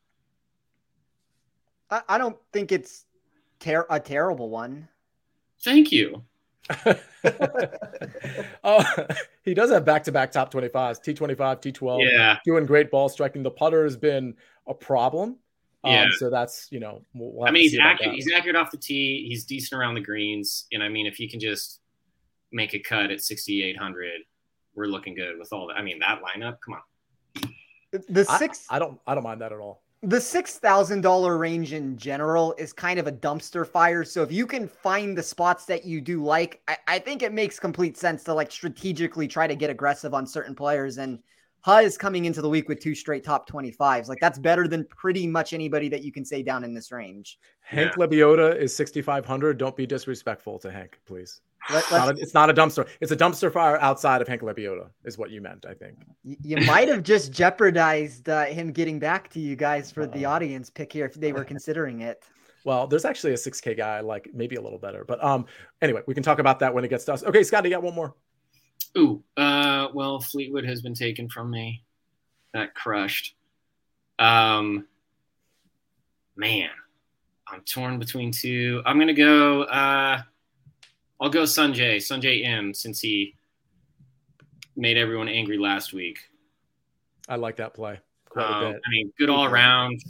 I, I don't think it's ter- a terrible one. Thank you. oh, he does have back to back top 25s, T25, T12. Yeah, Doing great ball striking. The putter has been a problem. Um, Yeah. So that's, you know, we'll, we'll I mean, to he's see about accurate. He's accurate off the tee. He's decent around the greens, and I mean, if he can just make a cut at 6,800, we're looking good with all that. I mean, that lineup. Come on. The I- six I don't, I don't mind that at all. The six thousand dollar range in general is kind of a dumpster fire. So if you can find the spots that you do like, I, I think it makes complete sense to like strategically try to get aggressive on certain players. And Huh is coming into the week with two straight top twenty fives. Like that's better than pretty much anybody that you can say down in this range. Hank Lebioda is 6,500. Don't be disrespectful to Hank, please. Let, It's not, a, it's not a dumpster. It's a dumpster fire outside of Hank Lebioda, is what you meant, I think. you might have just jeopardized uh, him getting back to you guys for the Uh-oh. audience pick here if they were considering it. Well, there's actually a 6K guy I like, maybe a little better. But um, anyway, we can talk about that when it gets to us. Okay, Scott, you got one more. Ooh, uh, well, Fleetwood has been taken from me. That crushed. Um, man, I'm torn between two. I'm gonna go. Uh, I'll go Sungjae, Sungjae Im, since he made everyone angry last week. I like that play quite Um, a bit. I mean, good all around.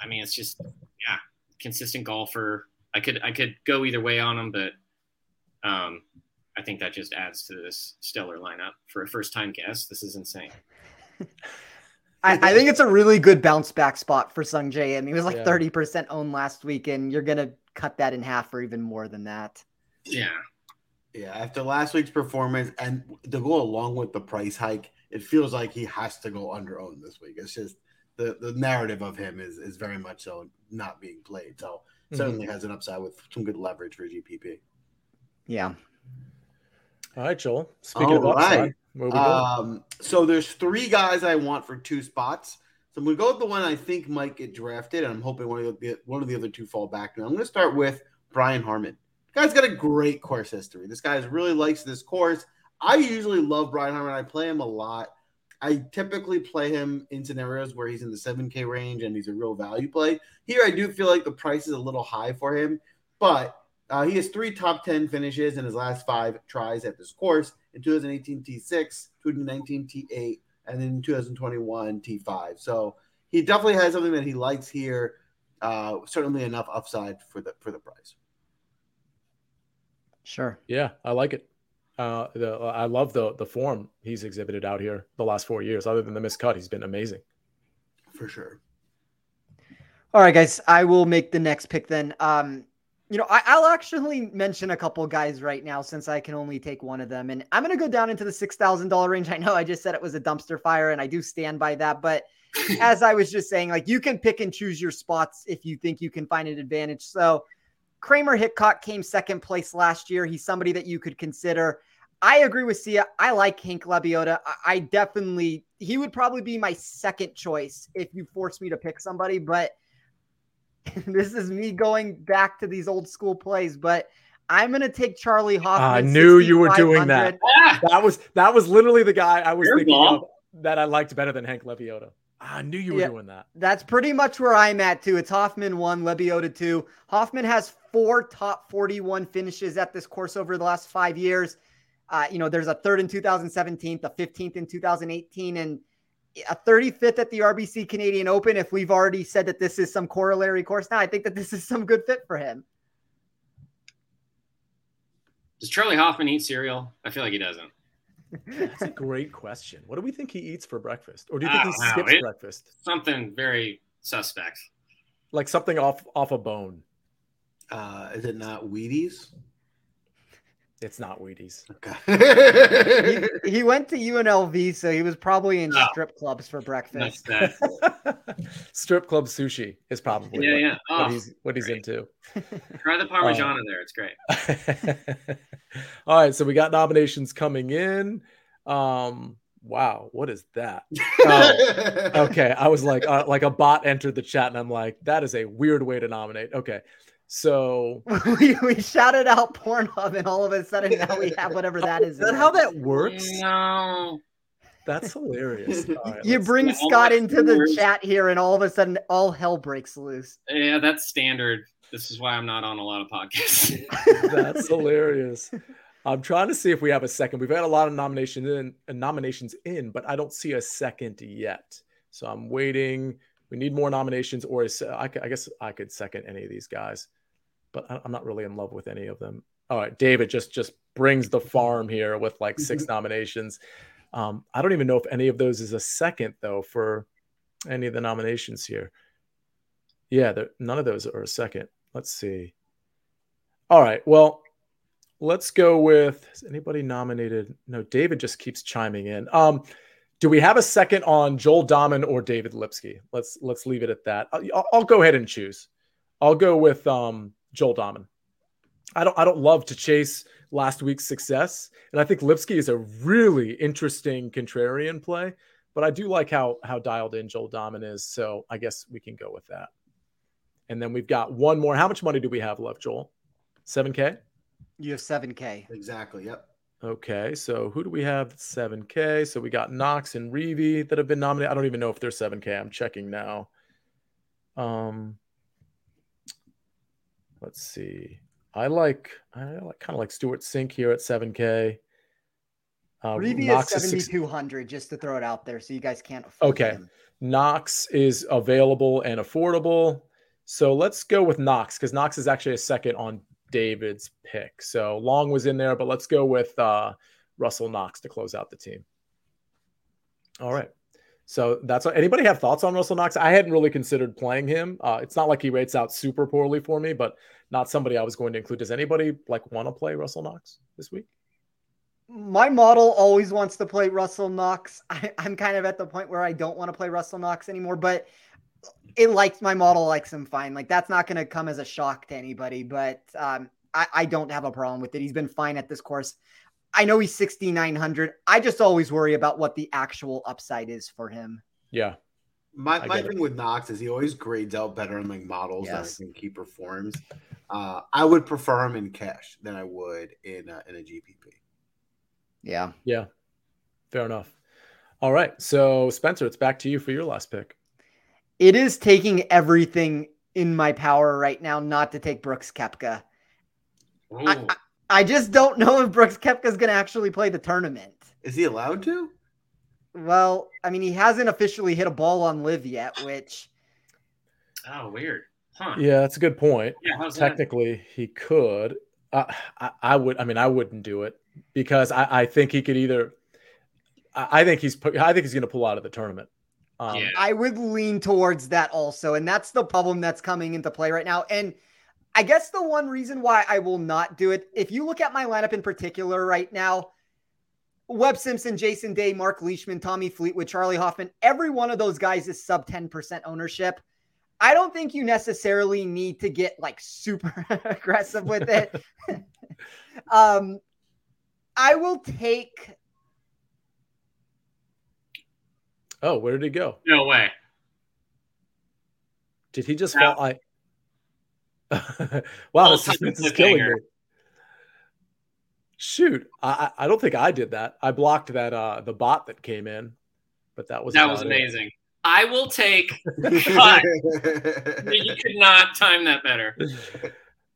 I mean, it's just yeah, consistent golfer. I could I could go either way on him, but um, I think that just adds to this stellar lineup for a first time guest. This is insane. I, I think it's a really good bounce back spot for Sung Jae. I mean, he was like Yeah. thirty percent owned last week, and you're gonna cut that in half or even more than that. Yeah, Yeah, after last week's performance and to go along with the price hike, it feels like he has to go under owned this week. It's just the, the narrative of him is, is very much so not being played. So Mhm. certainly has an upside with some good leverage for GPP. Yeah. All right, Joel. Speaking of upside, right. where we? Um, so there's three guys I want for two spots. So I'm gonna go with the one I think might get drafted, and I'm hoping one of the one of the other two fall back. Now I'm gonna start with Brian Harman. Guy's got a great course history. This guy really likes this course. I usually love Brian Harman. I play him a lot. I typically play him in scenarios where he's in the 7K range and he's a real value play. Here, I do feel like the price is a little high for him, but uh, he has three top 10 finishes in his last five tries at this course in 2018 T6, 2019 T8, and then 2021 T5. So he definitely has something that he likes here. Uh, certainly enough upside for the for the price. Sure. Yeah, I like it. Uh, the, I love the the form he's exhibited out here the last four years. Other than the miscut, he's been amazing. For sure. All right, guys. I will make the next pick then. Um, you know, I, will actually mention a couple guys right now since I can only take one of them, and I'm going to go down into the six thousand dollar range. I know I just said it was a dumpster fire, and I do stand by that. But as I was just saying, like you can pick and choose your spots if you think you can find an advantage. So Kramer Hickok came second place last year. He's somebody that you could consider. I agree with Sia. I like Hank Lebioda. I, I definitely he would probably be my second choice if you force me to pick somebody, but this is me going back to these old school plays, but I'm gonna take Charley Hoffman. I knew you were doing that. Ah! That was that was literally the guy I was You're thinking of that I liked better than Hank Lebioda. I knew you were yeah, doing that. That's pretty much where I'm at too. It's Hoffman one, Lebioda two. Hoffman has four top 41 finishes at this course over the last five years. Uh, you know, there's a third in 2017, a 15th in 2018, and a 35th at the RBC Canadian Open, if we've already said that this is some corollary course now, I think that this is some good fit for him. Does Charley Hoffman eat cereal? I feel like he doesn't. That's a great question. What do we think he eats for breakfast? Or do you think he skips it, breakfast? Something very suspect. Like something off off a bone. Uh, is it not Wheaties? It's not Wheaties. Okay. he, he, went to UNLV, so he was probably in oh. strip clubs for breakfast. strip club sushi is probably yeah, what, yeah. Oh, what he's what he's into. Try the Parmigiana uh, there; it's great. All right, so we got nominations coming in. Um, wow, what is that? Oh, okay, I was like, uh, like a bot entered the chat, and I'm like, that is a weird way to nominate. Okay, so we, we shouted out Pornhub, and all of a sudden now we have whatever that is. Is that how that works? No. That's hilarious. Right, you bring Scott into the chat here, and all of a sudden, all hell breaks loose. Yeah, that's standard. This is why I'm not on a lot of podcasts. that's hilarious. I'm trying to see if we have a second. We've had a lot of nominations in, uh, nominations in, but I don't see a second yet. So I'm waiting. We need more nominations, or a, I, I guess I could second any of these guys but I'm not really in love with any of them. All right, David just just brings the farm here with like 6 mm-hmm. nominations. Um, I don't even know if any of those is a second though for any of the nominations here. Yeah, none of those are a second. Let's see. All right, well, let's go with is anybody nominated? No, David just keeps chiming in. Um, do we have a second on Joel Dahmen or David Lipsky? Let's let's leave it at that. I'll, I'll go ahead and choose. I'll go with um, Joel Dahmen. I don't I don't love to chase last week's success, and I think Lipsky is a really interesting contrarian play. But I do like how how dialed in Joel Dahmen is, so I guess we can go with that. And then we've got one more. How much money do we have left, Joel? Seven K. You have seven K. Exactly. Yep. Okay, so who do we have? Seven K. So we got Knox and Reavie that have been nominated. I don't even know if they're seven K. I'm checking now. Um, Let's see. I like I like kind of like Stewart Cink here at 7K. Uh, Reavie is 7,200 just to throw it out there so you guys can't Okay. Him. Okay, Knox is available and affordable. So let's go with Knox because Knox is actually a second on David's pick. So Long was in there, but let's go with uh, Russell Knox to close out the team. All right. So that's what, anybody have thoughts on Russell Knox? I hadn't really considered playing him. Uh, it's not like he rates out super poorly for me, but not somebody I was going to include. Does anybody like want to play Russell Knox this week? My model always wants to play Russell Knox. I, am kind of at the point where I don't want to play Russell Knox anymore, but it likes my model likes him fine. Like that's not going to come as a shock to anybody, but um, I, I don't have a problem with it. He's been fine at this course. I know he's 6,900. I just always worry about what the actual upside is for him. Yeah. My, my thing it. with Knox is he always grades out better in like models yes. than I think he performs. Uh, I would prefer him in cash than I would in a, in a GPP. Yeah. Yeah. Fair enough. All right. So, Spencer, it's back to you for your last pick. It is taking everything in my power right now not to take Brooks Koepka. I, I, I, just don't know if Brooks Koepka is going to actually play the tournament. Is he allowed to? Well, I mean, he hasn't officially hit a ball on LIV yet, which. Oh, weird. Huh. Yeah, that's a good point. Yeah, Technically, that? he could. Uh, I, I, would. I mean, I wouldn't do it because I, I think he could either. I, I think he's. I think he's going to pull out of the tournament. Um, yeah. I would lean towards that also, and that's the problem that's coming into play right now. And I guess the one reason why I will not do it, if you look at my lineup in particular right now, Webb Simpson, Jason Day, Mark Leishman, Tommy Fleetwood, Charley Hoffman, every one of those guys is sub 10% ownership. I don't think you necessarily need to get like super aggressive with it. um, I will take. Oh, where did he go? No way. Did he just no. fall? I. wow, the suspense is killing me. Shoot, I I don't think I did that. I blocked that uh the bot that came in, but that was that was amazing. It. I will take. you could not time that better.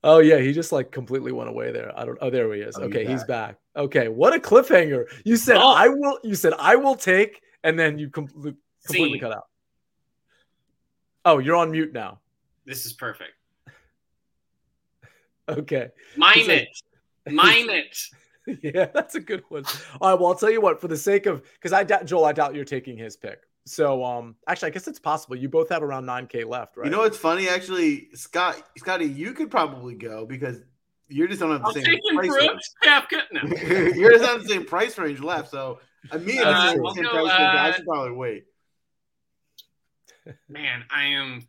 Oh yeah, he just like completely went away there. I don't. Oh, there he is. Oh, okay, he's back. Okay, what a cliffhanger! You said oh. I will. You said I will take, and then you com- completely cut out. Oh, you're on mute now. This is perfect. Okay. Mime it. Mime it. yeah, that's a good one. All right. Well, I'll tell you what. For the sake of, because I doubt Joel, I doubt you're taking his pick. So um actually I guess it's possible. You both have around 9k left, right? You know what's funny actually, Scott Scotty, you could probably go because you're just don't have the I'm same price Brooks, range. No. you're just on the same price range left. So I mean uh, the same price range, I uh, should probably wait. Man, I am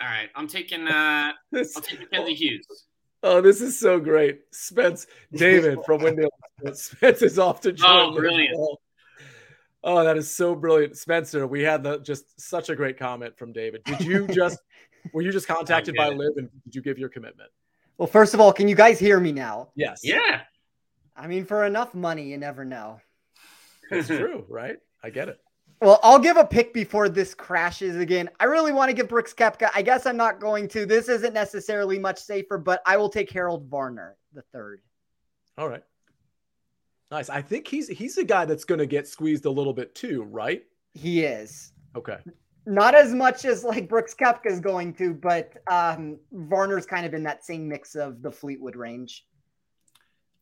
all right. I'm taking uh I'll take Mackenzie Hughes. Oh, this is so great. Spence David from WinDaily. Spence is off to oh, join. Oh, brilliant. Oh, that is so brilliant, Spencer. We had the just such a great comment from David. Did you just were you just contacted by LIV and did you give your commitment? Well, first of all, can you guys hear me now? Yes. Yeah. I mean, for enough money, you never know. It's true, right? I get it. Well, I'll give a pick before this crashes again. I really want to give Brooks Koepka. I guess I'm not going to. This isn't necessarily much safer, but I will take Harold Varner, the third. All right. Nice. I think he's he's a guy that's going to get squeezed a little bit too, right? He is. Okay. Not as much as like Brooks Koepka is going to, but um, Varner's kind of in that same mix of the Fleetwood range.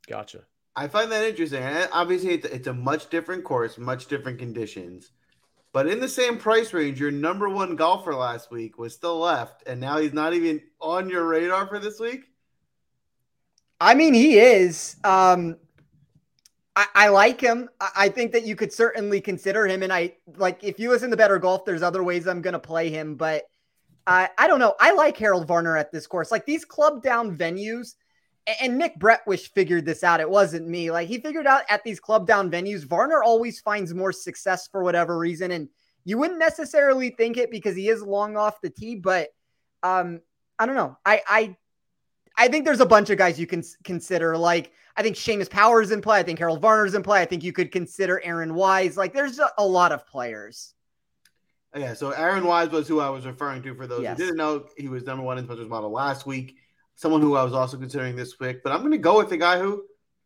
Gotcha. I find that interesting. Obviously, it's, it's a much different course, much different conditions. But in the same price range, your number one golfer last week was still left, and now he's not even on your radar for this week. I mean, he is. Um, I, I, like him. I think that you could certainly consider him. And I like if you listen to Better Golf, there's other ways I'm going to play him. But I, I don't know. I like Harold Varner at this course. Like these club down venues, and Nick Bretwisch figured this out. It wasn't me. Like he figured out at these club down venues, Varner always finds more success for whatever reason. And you wouldn't necessarily think it because he is long off the tee, but um, I don't know. I I I think there's a bunch of guys you can consider. Like I think Seamus Powers in play. I think Harold Varner's in play. I think you could consider Aaron Wise. Like there's a, a lot of players. Yeah, so Aaron Wise was who I was referring to for those yes. who didn't know. He was number one in Spencer's model last week. Someone who I was also considering this week, but I'm going to go with the guy who,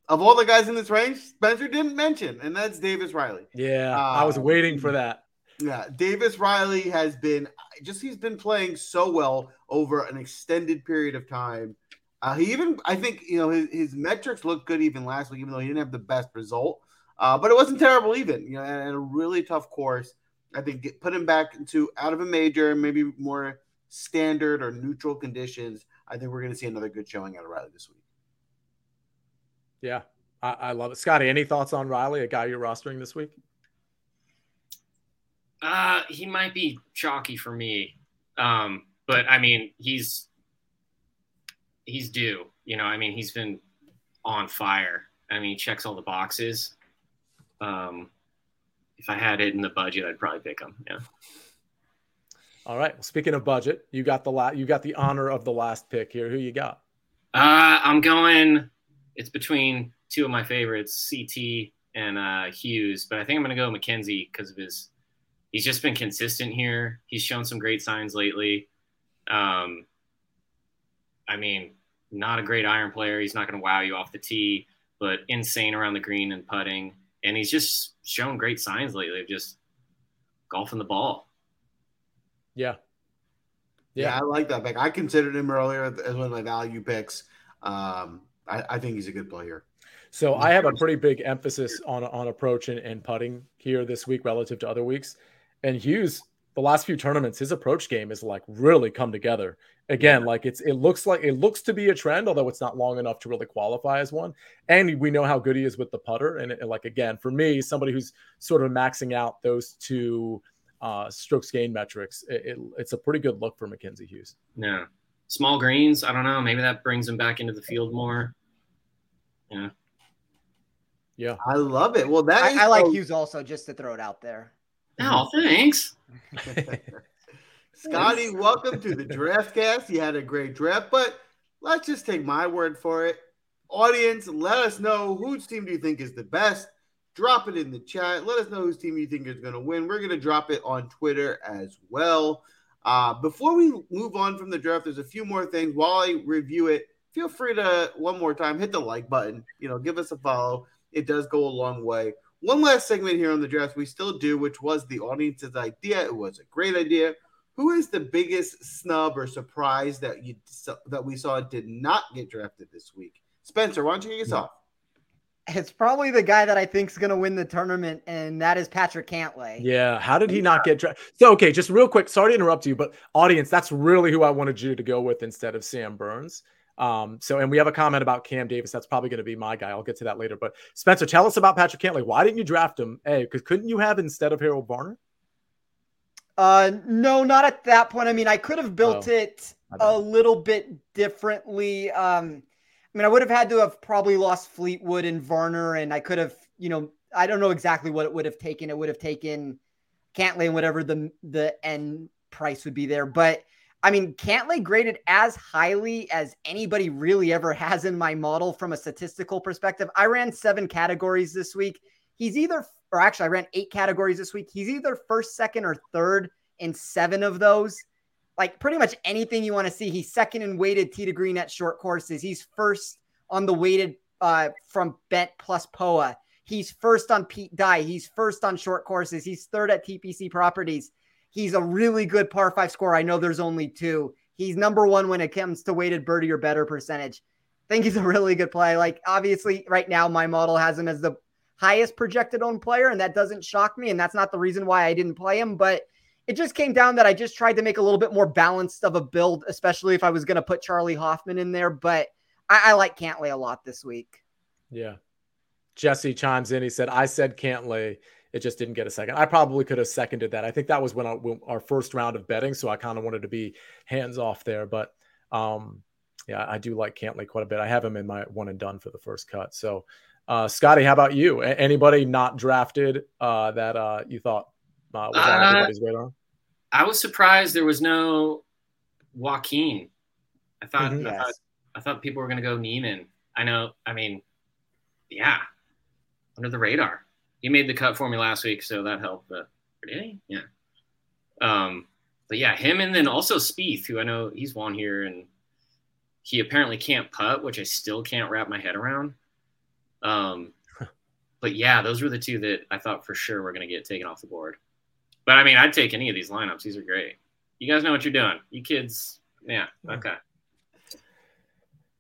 of all the guys in this range, Spencer didn't mention, and that's Davis Riley. Yeah, um, I was um, waiting for that. Yeah, Davis Riley has been just he's been playing so well over an extended period of time. Uh, he even, I think, you know, his, his metrics looked good even last week, even though he didn't have the best result. Uh, but it wasn't terrible even, you know, and, a really tough course. I think get, put him back into out of a major, maybe more standard or neutral conditions. I think we're going to see another good showing out of Riley this week. Yeah, I, I love it. Scotty, any thoughts on Riley, a guy you're rostering this week? Uh, he might be chalky for me. Um, but I mean, he's he's due. You know, I mean, he's been on fire. I mean, he checks all the boxes. Um, if I had it in the budget, I'd probably pick him. Yeah. All right. Well, speaking of budget, you got the la- you got the honor of the last pick here. Who you got? Uh, I'm going. It's between two of my favorites, CT and uh, Hughes, but I think I'm going to go Mackenzie because of his. He's just been consistent here. He's shown some great signs lately. Um, I mean, not a great iron player. He's not going to wow you off the tee, but insane around the green and putting. And he's just shown great signs lately of just golfing the ball. Yeah. Yeah, I like that pick. I considered him earlier as one of my value picks. Um, I, I think he's a good player. So I have a pretty big emphasis on on approach and, and putting here this week relative to other weeks. And Hughes, the last few tournaments, his approach game is like really come together. Again, like it's it looks like it looks to be a trend, although it's not long enough to really qualify as one. And we know how good he is with the putter. And, and like again, for me, somebody who's sort of maxing out those two uh, strokes gain metrics, it, it, it's a pretty good look for Mackenzie Hughes. Yeah, small greens. I don't know. Maybe that brings him back into the field more. Yeah. Yeah, I love it. Well, that I, I like Hughes also, just to throw it out there. Oh, thanks. Scotty, welcome to the draft cast. You had a great draft, but let's just take my word for it. Audience, let us know whose team do you think is the best. Drop it in the chat. Let us know whose team you think is going to win. We're going to drop it on Twitter as well. Uh, before we move on from the draft, there's a few more things. While I review it, feel free to one more time hit the like button. You know, give us a follow. It does go a long way. One last segment here on the draft we still do, which was the audience's idea. It was a great idea. Who is the biggest snub or surprise that you that we saw did not get drafted this week? Spencer, why don't you get us off? It's probably the guy that I think is going to win the tournament, and that is Patrick Cantlay. Yeah. How did he not get drafted? So, okay, just real quick. Sorry to interrupt you, but audience, that's really who I wanted you to go with instead of Sam Burns. Um, so, and we have a comment about Cam Davis. That's probably going to be my guy. I'll get to that later. But Spencer, tell us about Patrick Cantlay. Why didn't you draft him? Hey, because couldn't you have instead of Harold Varner? Uh, no, not at that point. I mean, I could have built oh, it a little bit differently. Um, I mean, I would have had to have probably lost Fleetwood and Varner, and I could have, you know, I don't know exactly what it would have taken. It would have taken Cantlay and whatever the the end price would be there, but I mean, Cantlay graded as highly as anybody really ever has in my model from a statistical perspective. I ran seven categories this week. He's either, or actually, I ran eight categories this week. He's either first, second, or third in seven of those. Like pretty much anything you want to see. He's second in weighted tee to green at short courses. He's first on the weighted uh, from Bent plus POA. He's first on Pete Dye. He's first on short courses. He's third at TPC properties. He's a really good par five scorer. I know there's only two. He's number one when it comes to weighted birdie or better percentage. I think he's a really good play. Like, obviously, right now, my model has him as the highest projected owned player, and that doesn't shock me. And that's not the reason why I didn't play him. But it just came down that I just tried to make a little bit more balanced of a build, especially if I was going to put Charley Hoffman in there. But I, I like Cantlay a lot this week. Yeah. Jesse chimes in. He said, I said Cantlay. it just didn't get a second. I probably could have seconded that. I think that was when our, when our first round of betting, so I kind of wanted to be hands off there. But um, yeah, I do like Cantlay quite a bit. I have him in my one and done for the first cut. So, uh, Scotty, how about you? A- anybody not drafted uh, that uh, you thought uh, was on uh, everybody's radar? I was surprised there was no Joaquin. I thought, mm-hmm. I, thought I thought people were going to go Niemann. I know. I mean, yeah, under the radar he made the cut for me last week, so that helped. But did he? Yeah. Um, but yeah, him and then also Spieth, who I know he's won here, and he apparently can't putt, which I still can't wrap my head around. Um, but yeah, those were the two that I thought for sure were going to get taken off the board. But I mean, I'd take any of these lineups. These are great. You guys know what you're doing. You kids, yeah, okay.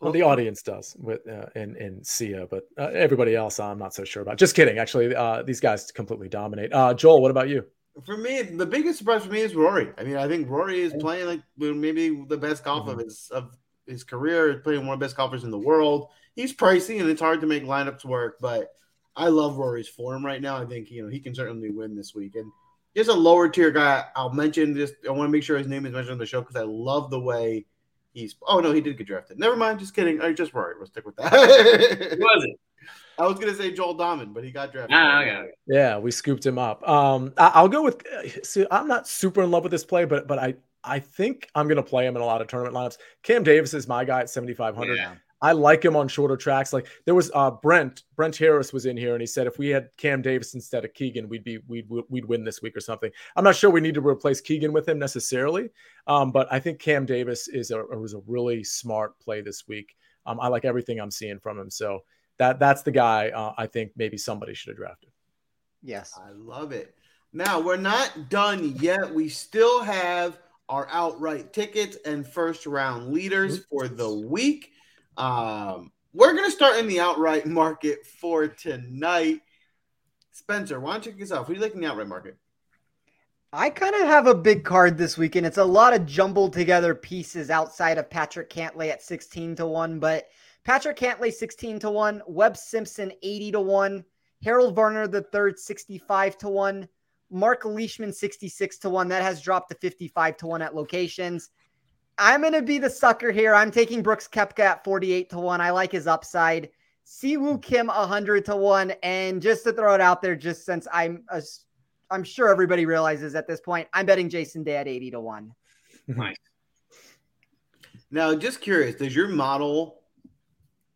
Well, the audience does with uh, in in Sia, but uh, everybody else, I'm not so sure about. Just kidding. Actually, uh, these guys completely dominate. Uh, Joel, what about you? For me, the biggest surprise for me is Rory. I mean, I think Rory is playing like maybe the best golf mm-hmm. of his of his career. Playing one of the best golfers in the world. He's pricey, and it's hard to make lineups work. But I love Rory's form right now. I think you know he can certainly win this week. And just a lower tier guy, I'll mention. Just I want to make sure his name is mentioned on the show because I love the way he's oh no, he did get drafted. Never mind, just kidding. I just worried. We'll stick with that. Who was it? I was gonna say Joel Dahmen, but he got drafted. Ah, okay. Yeah, we scooped him up. Um, I, will go with. See, I'm not super in love with this play, but but I I think I'm gonna play him in a lot of tournament lineups. Cam Davis is my guy at 7,500. Yeah. I like him on shorter tracks. Like there was uh, Brent Brent Harris was in here and he said if we had Cam Davis instead of Keegan, we'd be we'd we'd win this week or something. I'm not sure we need to replace Keegan with him necessarily, um, but I think Cam Davis is a was a really smart play this week. Um, I like everything I'm seeing from him, so that that's the guy uh, I think maybe somebody should have drafted. Yes, I love it. Now we're not done yet. We still have our outright tickets and first round leaders for the week. Um, we're going to start in the outright market for tonight. Spencer, why don't you kick us off? Who do you like in the outright market? I kind of have a big card this weekend. It's a lot of jumbled together pieces outside of Patrick Cantlay at 16 to 1, but Patrick Cantlay 16 to 1, Webb Simpson 80 to 1, Harold Varner the third 65 to 1, Mark Leishman 66 to 1. That has dropped to 55 to 1 at locations. I'm going to be the sucker here. I'm taking Brooks Koepka at 48 to 1. I like his upside. Siwoo Kim 100 to 1. And just to throw it out there, just since I'm a, I'm sure everybody realizes at this point, I'm betting Jason Day at 80 to 1. Nice. Now, just curious, does your model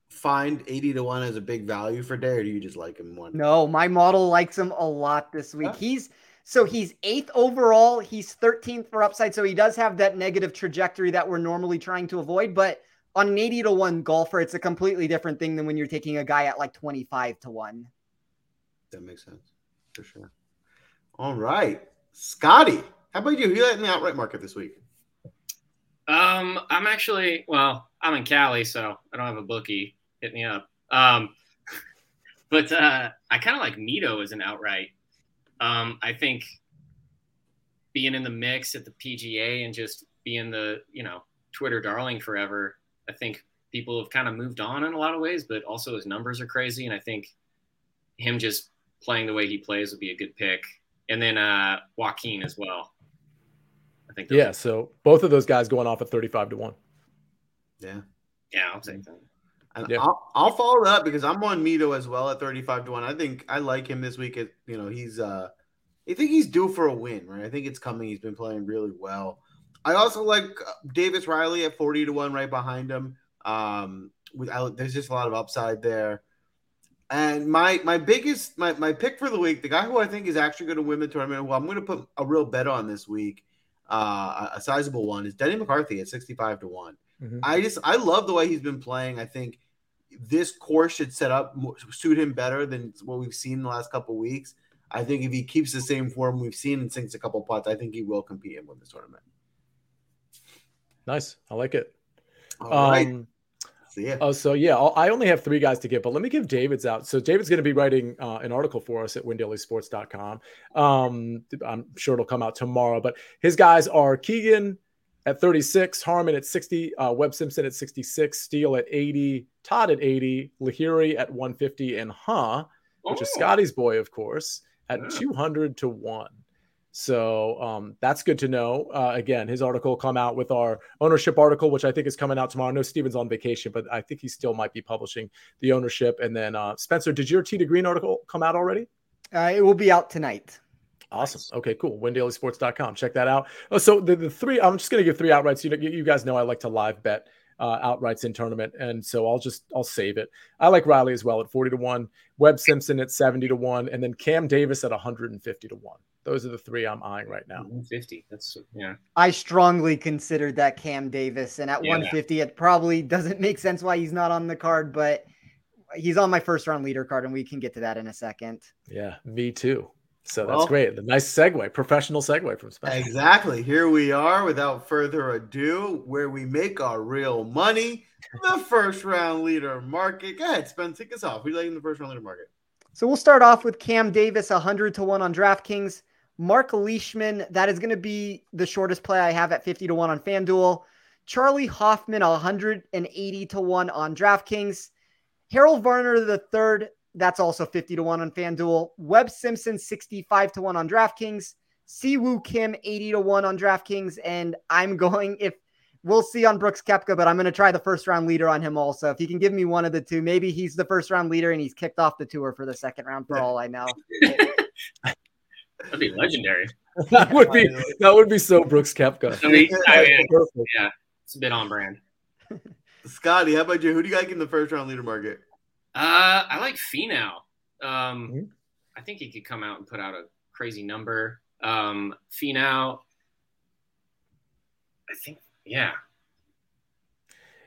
find 80 to 1 as a big value for Day, or do you just like him one? No, my model likes him a lot this week. He's so he's eighth overall. He's 13th for upside. So he does have that negative trajectory that we're normally trying to avoid. But on an 80 to 1 golfer, it's a completely different thing than when you're taking a guy at like 25 to 1. That makes sense for sure. All right. Scotty, how about you? Who you like in the outright market this week? Um, I'm actually well, I'm in Cali, so I don't have a bookie. Hit me up. Um, but uh, I kind of like Mito as an outright. Um, I think being in the mix at the PGA and just being the you know Twitter darling forever. I think people have kind of moved on in a lot of ways, but also his numbers are crazy, and I think him just playing the way he plays would be a good pick. And then uh, Joaquin as well. I think. Yeah. So both of those guys going off at thirty-five to one. Yeah. Yeah, I'll take that. And yeah. I'll, I'll follow that because I'm on Mito as well at 35 to 1. I think I like him this week. At, you know, he's uh I think he's due for a win, right? I think it's coming. He's been playing really well. I also like uh, Davis Riley at 40 to 1 right behind him. Um with there's just a lot of upside there. And my my biggest my, my pick for the week, the guy who I think is actually going to win the tournament, who I'm going to put a real bet on this week, uh, a sizable one, is Denny McCarthy at 65 to one. Mm-hmm. I just I love the way he's been playing. I think this course should set up suit him better than what we've seen in the last couple weeks. I think if he keeps the same form we've seen and sinks a couple putts, I think he will compete and win this tournament. Nice, I like it. All um, right. Yeah. Oh, so yeah, I only have three guys to get, but let me give David's out. So David's going to be writing uh, an article for us at windailysports.com. Um, I'm sure it'll come out tomorrow, but his guys are Keegan, at 36, Harman at 60, uh, Webb Simpson at 66, Steele at 80, Todd at 80, Lahiri at 150, and Huh, which oh. is Scotty's boy, of course, at yeah. 200 to 1. So um, that's good to know. Uh, again, his article come out with our ownership article, which I think is coming out tomorrow. I know Steven's on vacation, but I think he still might be publishing the ownership. And then uh, Spencer, did your T to Green article come out already? Uh, it will be out tonight. Awesome. Okay, cool. WindailySports.com. Check that out. Oh, so the, the three, I'm just going to give three outrights. You know, you guys know I like to live bet uh, outrights in tournament, and so I'll just I'll save it. I like Riley as well at 40 to one, Webb Simpson at 70 to one, and then Cam Davis at 150 to one. Those are the three I'm eyeing right now. 150. That's yeah. I strongly considered that Cam Davis, and at yeah. 150, it probably doesn't make sense why he's not on the card, but he's on my first round leader card, and we can get to that in a second. Yeah, me too. So that's well, great. The nice segue, professional segue from Spencer. Exactly. Here we are, without further ado, where we make our real money. The first round leader market. Go ahead, Spencer. Take us off. We like in the first round leader market. So we'll start off with Cam Davis, 100 to 1 on DraftKings. Mark Leishman, that is going to be the shortest play I have at 50 to 1 on FanDuel. Charley Hoffman, 180 to 1 on DraftKings. Harold Varner the third, that's also 50 to 1 on FanDuel. Webb Simpson, 65 to 1 on DraftKings. Siwoo Kim, 80 to 1 on DraftKings. And I'm going, if we'll see on Brooks Koepka, but I'm going to try the first round leader on him also. If he can give me one of the two, maybe he's the first round leader and he's kicked off the tour for the second round for all I know. That'd be legendary. that would be that would be so Brooks Koepka. I mean, I mean, yeah, it's a bit on brand. Scotty, how about you? Who do you like in the first round leader market? Uh, I like Finau. Um, Mhm. I think he could come out and put out a crazy number. Um, Finau. I think, yeah.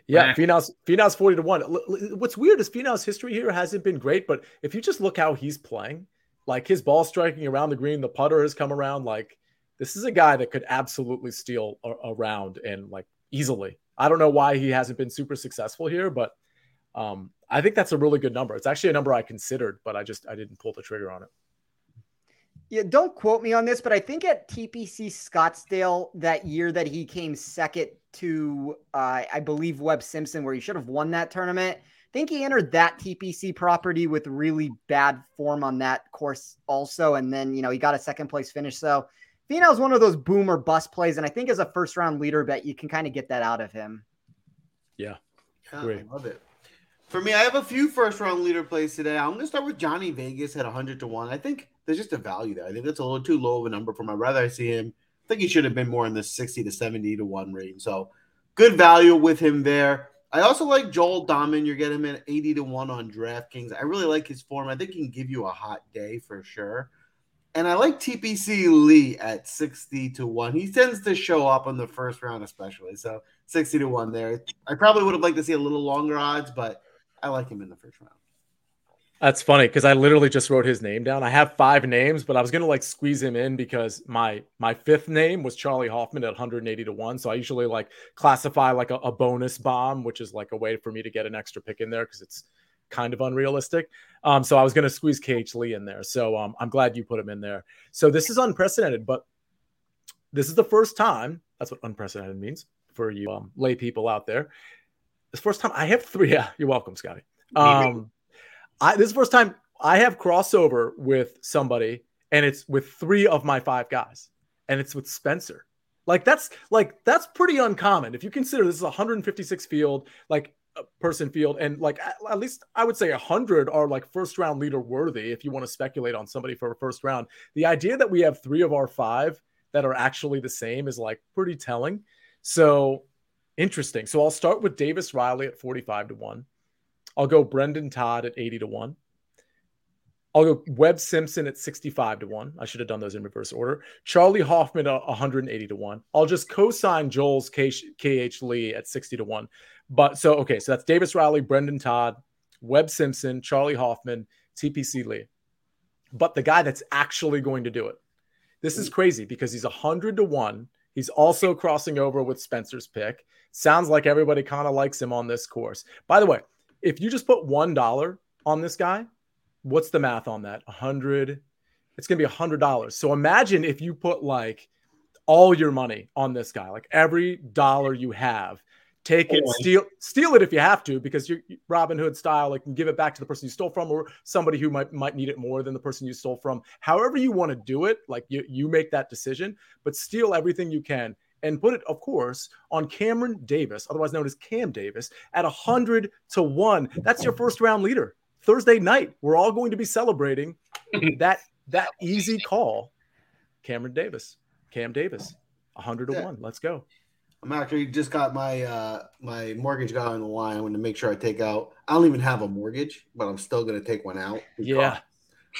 Yeah, Nah. Finau's Finau's forty to one. What's weird is Finau's history here hasn't been great, but if you just look how he's playing, like his ball striking around the green, the putter has come around. Like this is a guy that could absolutely steal a, a round and like easily. I don't know why he hasn't been super successful here, but um, I think that's a really good number. It's actually a number I considered, but I just I didn't pull the trigger on it. Yeah, don't quote me on this, but I think at TPC Scottsdale that year that he came second to, uh, I believe Webb Simpson, where he should have won that tournament. I think he entered that TPC property with really bad form on that course also, and then you know he got a second place finish. So Finau's one of those boom or bust plays, and I think as a first round leader bet, you can kind of get that out of him. Yeah, Great. I love it. For me, I have a few first round leader plays today. I'm going to start with Johnny Vegas at 100 to 1. I think there's just a value there. I think that's a little too low of a number for my rather I see him. I think he should have been more in the 60 to 70 to 1 range. So good value with him there. I also like Joel Dahmen. You're getting him at 80 to 1 on DraftKings. I really like his form. I think he can give you a hot day for sure. And I like TPC Lee at 60 to 1. He tends to show up on the first round, especially. So 60 to 1 there. I probably would have liked to see a little longer odds, but I like him in the first round. That's funny because I literally just wrote his name down. I have five names, but I was gonna like squeeze him in because my my fifth name was Charley Hoffman at 180 to one. So I usually like classify like a, a bonus bomb, which is like a way for me to get an extra pick in there because it's kind of unrealistic. Um, so I was gonna squeeze KH Lee in there. So um, I'm glad you put him in there. So this is unprecedented, but this is the first time. That's what unprecedented means for you um, lay people out there. This first time I have three. Yeah, you're welcome, Scotty. Um, I this is first time I have crossover with somebody, and it's with three of my five guys, and it's with Spencer. Like that's like that's pretty uncommon if you consider this is a 156 field, like a person field, and like at, at least I would say hundred are like first round leader worthy if you want to speculate on somebody for a first round. The idea that we have three of our five that are actually the same is like pretty telling. So interesting. So I'll start with Davis Riley at 45 to 1. I'll go Brendon Todd at 80 to 1. I'll go Webb Simpson at 65 to 1. I should have done those in reverse order. Charley Hoffman at 180 to 1. I'll just co-sign Joel's KH Lee at 60 to 1. But so okay, so that's Davis Riley, Brendon Todd, Webb Simpson, Charley Hoffman, TPC Lee. But the guy that's actually going to do it. This is hmm. crazy because he's 100 to 1. He's also crossing over with Spencer's pick. Sounds like everybody kind of likes him on this course. By the way, if you just put $1 on this guy, what's the math on that? A 100 it's going to be a $100. So imagine if you put like all your money on this guy, like every dollar you have, take it, steal steal it if you have to because you're Robin Hood style, like give it back to the person you stole from or somebody who might might need it more than the person you stole from. However you want to do it, like you you make that decision, but steal everything you can and put it, of course, on Cameron Davis, otherwise known as Cam Davis, at 100 to 1. That's your first round leader. Thursday night, we're all going to be celebrating that that easy call. Cameron Davis, Cam Davis, 100 to 1. Let's go. I'm actually just got my uh my mortgage guy on the line. I want to make sure I take out. I don't even have a mortgage, but I'm still going to take one out. Yeah,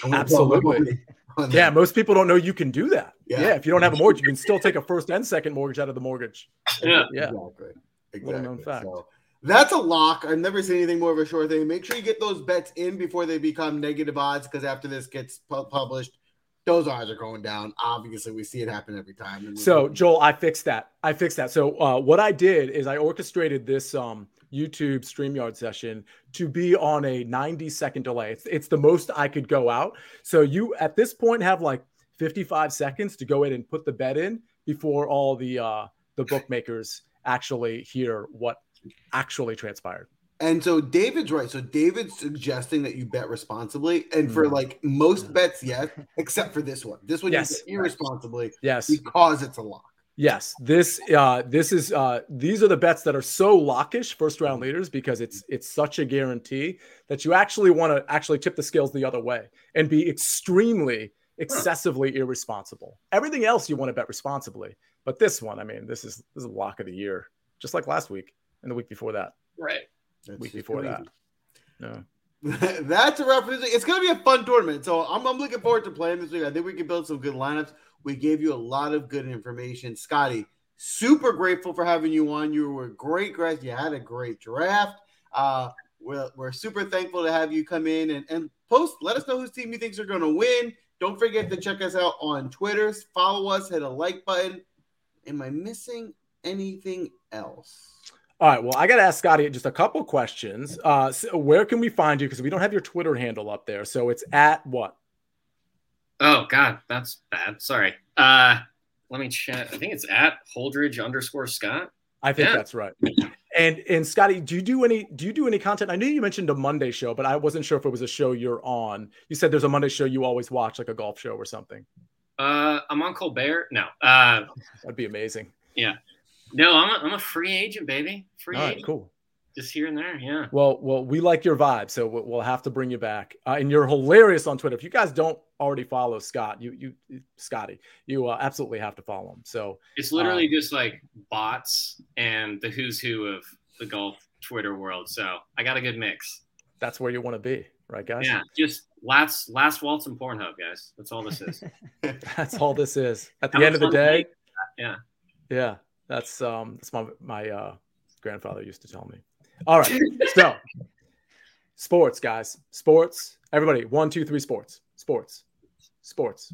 I'm gonna put my absolutely. on Yeah, that. most people don't know you can do that. Yeah. Yeah. if you don't have a mortgage, you can still take a first and second mortgage out of the mortgage. Yeah. Yeah. exactly. Exactly. fact. So that's a lock. I've never seen anything more of a sure thing. Make sure you get those bets in before they become negative odds because after this gets pu- published, those odds are going down. Obviously, we see it happen every time. So Joel, I fixed that. I fixed that. So uh, what I did is I orchestrated this um, YouTube StreamYard session to be on a 90 second delay. It's, it's the most I could go out. So you at this point have like 55 seconds to go in and put the bet in before all the uh, the bookmakers actually hear what actually transpired. And so David's right. So David's suggesting that you bet responsibly, and for Mm. like most bets, yes, except for this one. This one, Yes. you bet irresponsibly Yes. because it's a lock. Yes, this uh this is uh these are the bets that are so lockish first round leaders because it's it's such a guarantee that you actually want to actually tip the scales the other way and be extremely excessively irresponsible. Everything else you want to bet responsibly, but this one, I mean, this is this is a lock of the year, just like last week and the week before that. Right. That's week before crazy. that. No. That's a wrap. for this week. It's going to be a fun tournament. So I'm, I'm looking forward to playing this week. I think we can build some good lineups. We gave you a lot of good information. Scotty, super grateful for having you on. You were great. You had a great draft. Uh, we're, we're super thankful to have you come in and, and post. Let us know whose team you think are going to win. Don't forget to check us out on Twitter. Follow us, hit a like button. Am I missing anything else? All right. Well, I got to ask Scotty just a couple questions. Uh, so where can we find you? Because we don't have your Twitter handle up there. So it's at what? Oh God, that's bad. Sorry. Uh, let me check. I think it's at Holdridge underscore Scott. I think Yeah. that's right. And and Scotty, do you do any do you do any content? I knew you mentioned a Monday show, but I wasn't sure if it was a show you're on. You said there's a Monday show you always watch, like a golf show or something. Uh, I'm on Colbert. No. Uh, That'd be amazing. No, I'm a, I'm a free agent, baby. Free All right, agent. cool. Just here and there. Yeah. Well, well, we like your vibe, so we'll, have to bring you back. Uh, and you're hilarious on Twitter. If you guys don't already follow Scott, you you Scotty, you uh, absolutely have to follow him. So It's literally just like bots and the who's who of the golf Twitter world. So I got a good mix. that's where you want to be, right, guys? Yeah. Just last last waltz and Pornhub, guys. That's all this is. That's all this is. At the How end of the day, Yeah. yeah, that's um that's my my uh grandfather used to tell me. All right, so sports, guys, sports. Everybody, one, two, three, sports, sports, sports.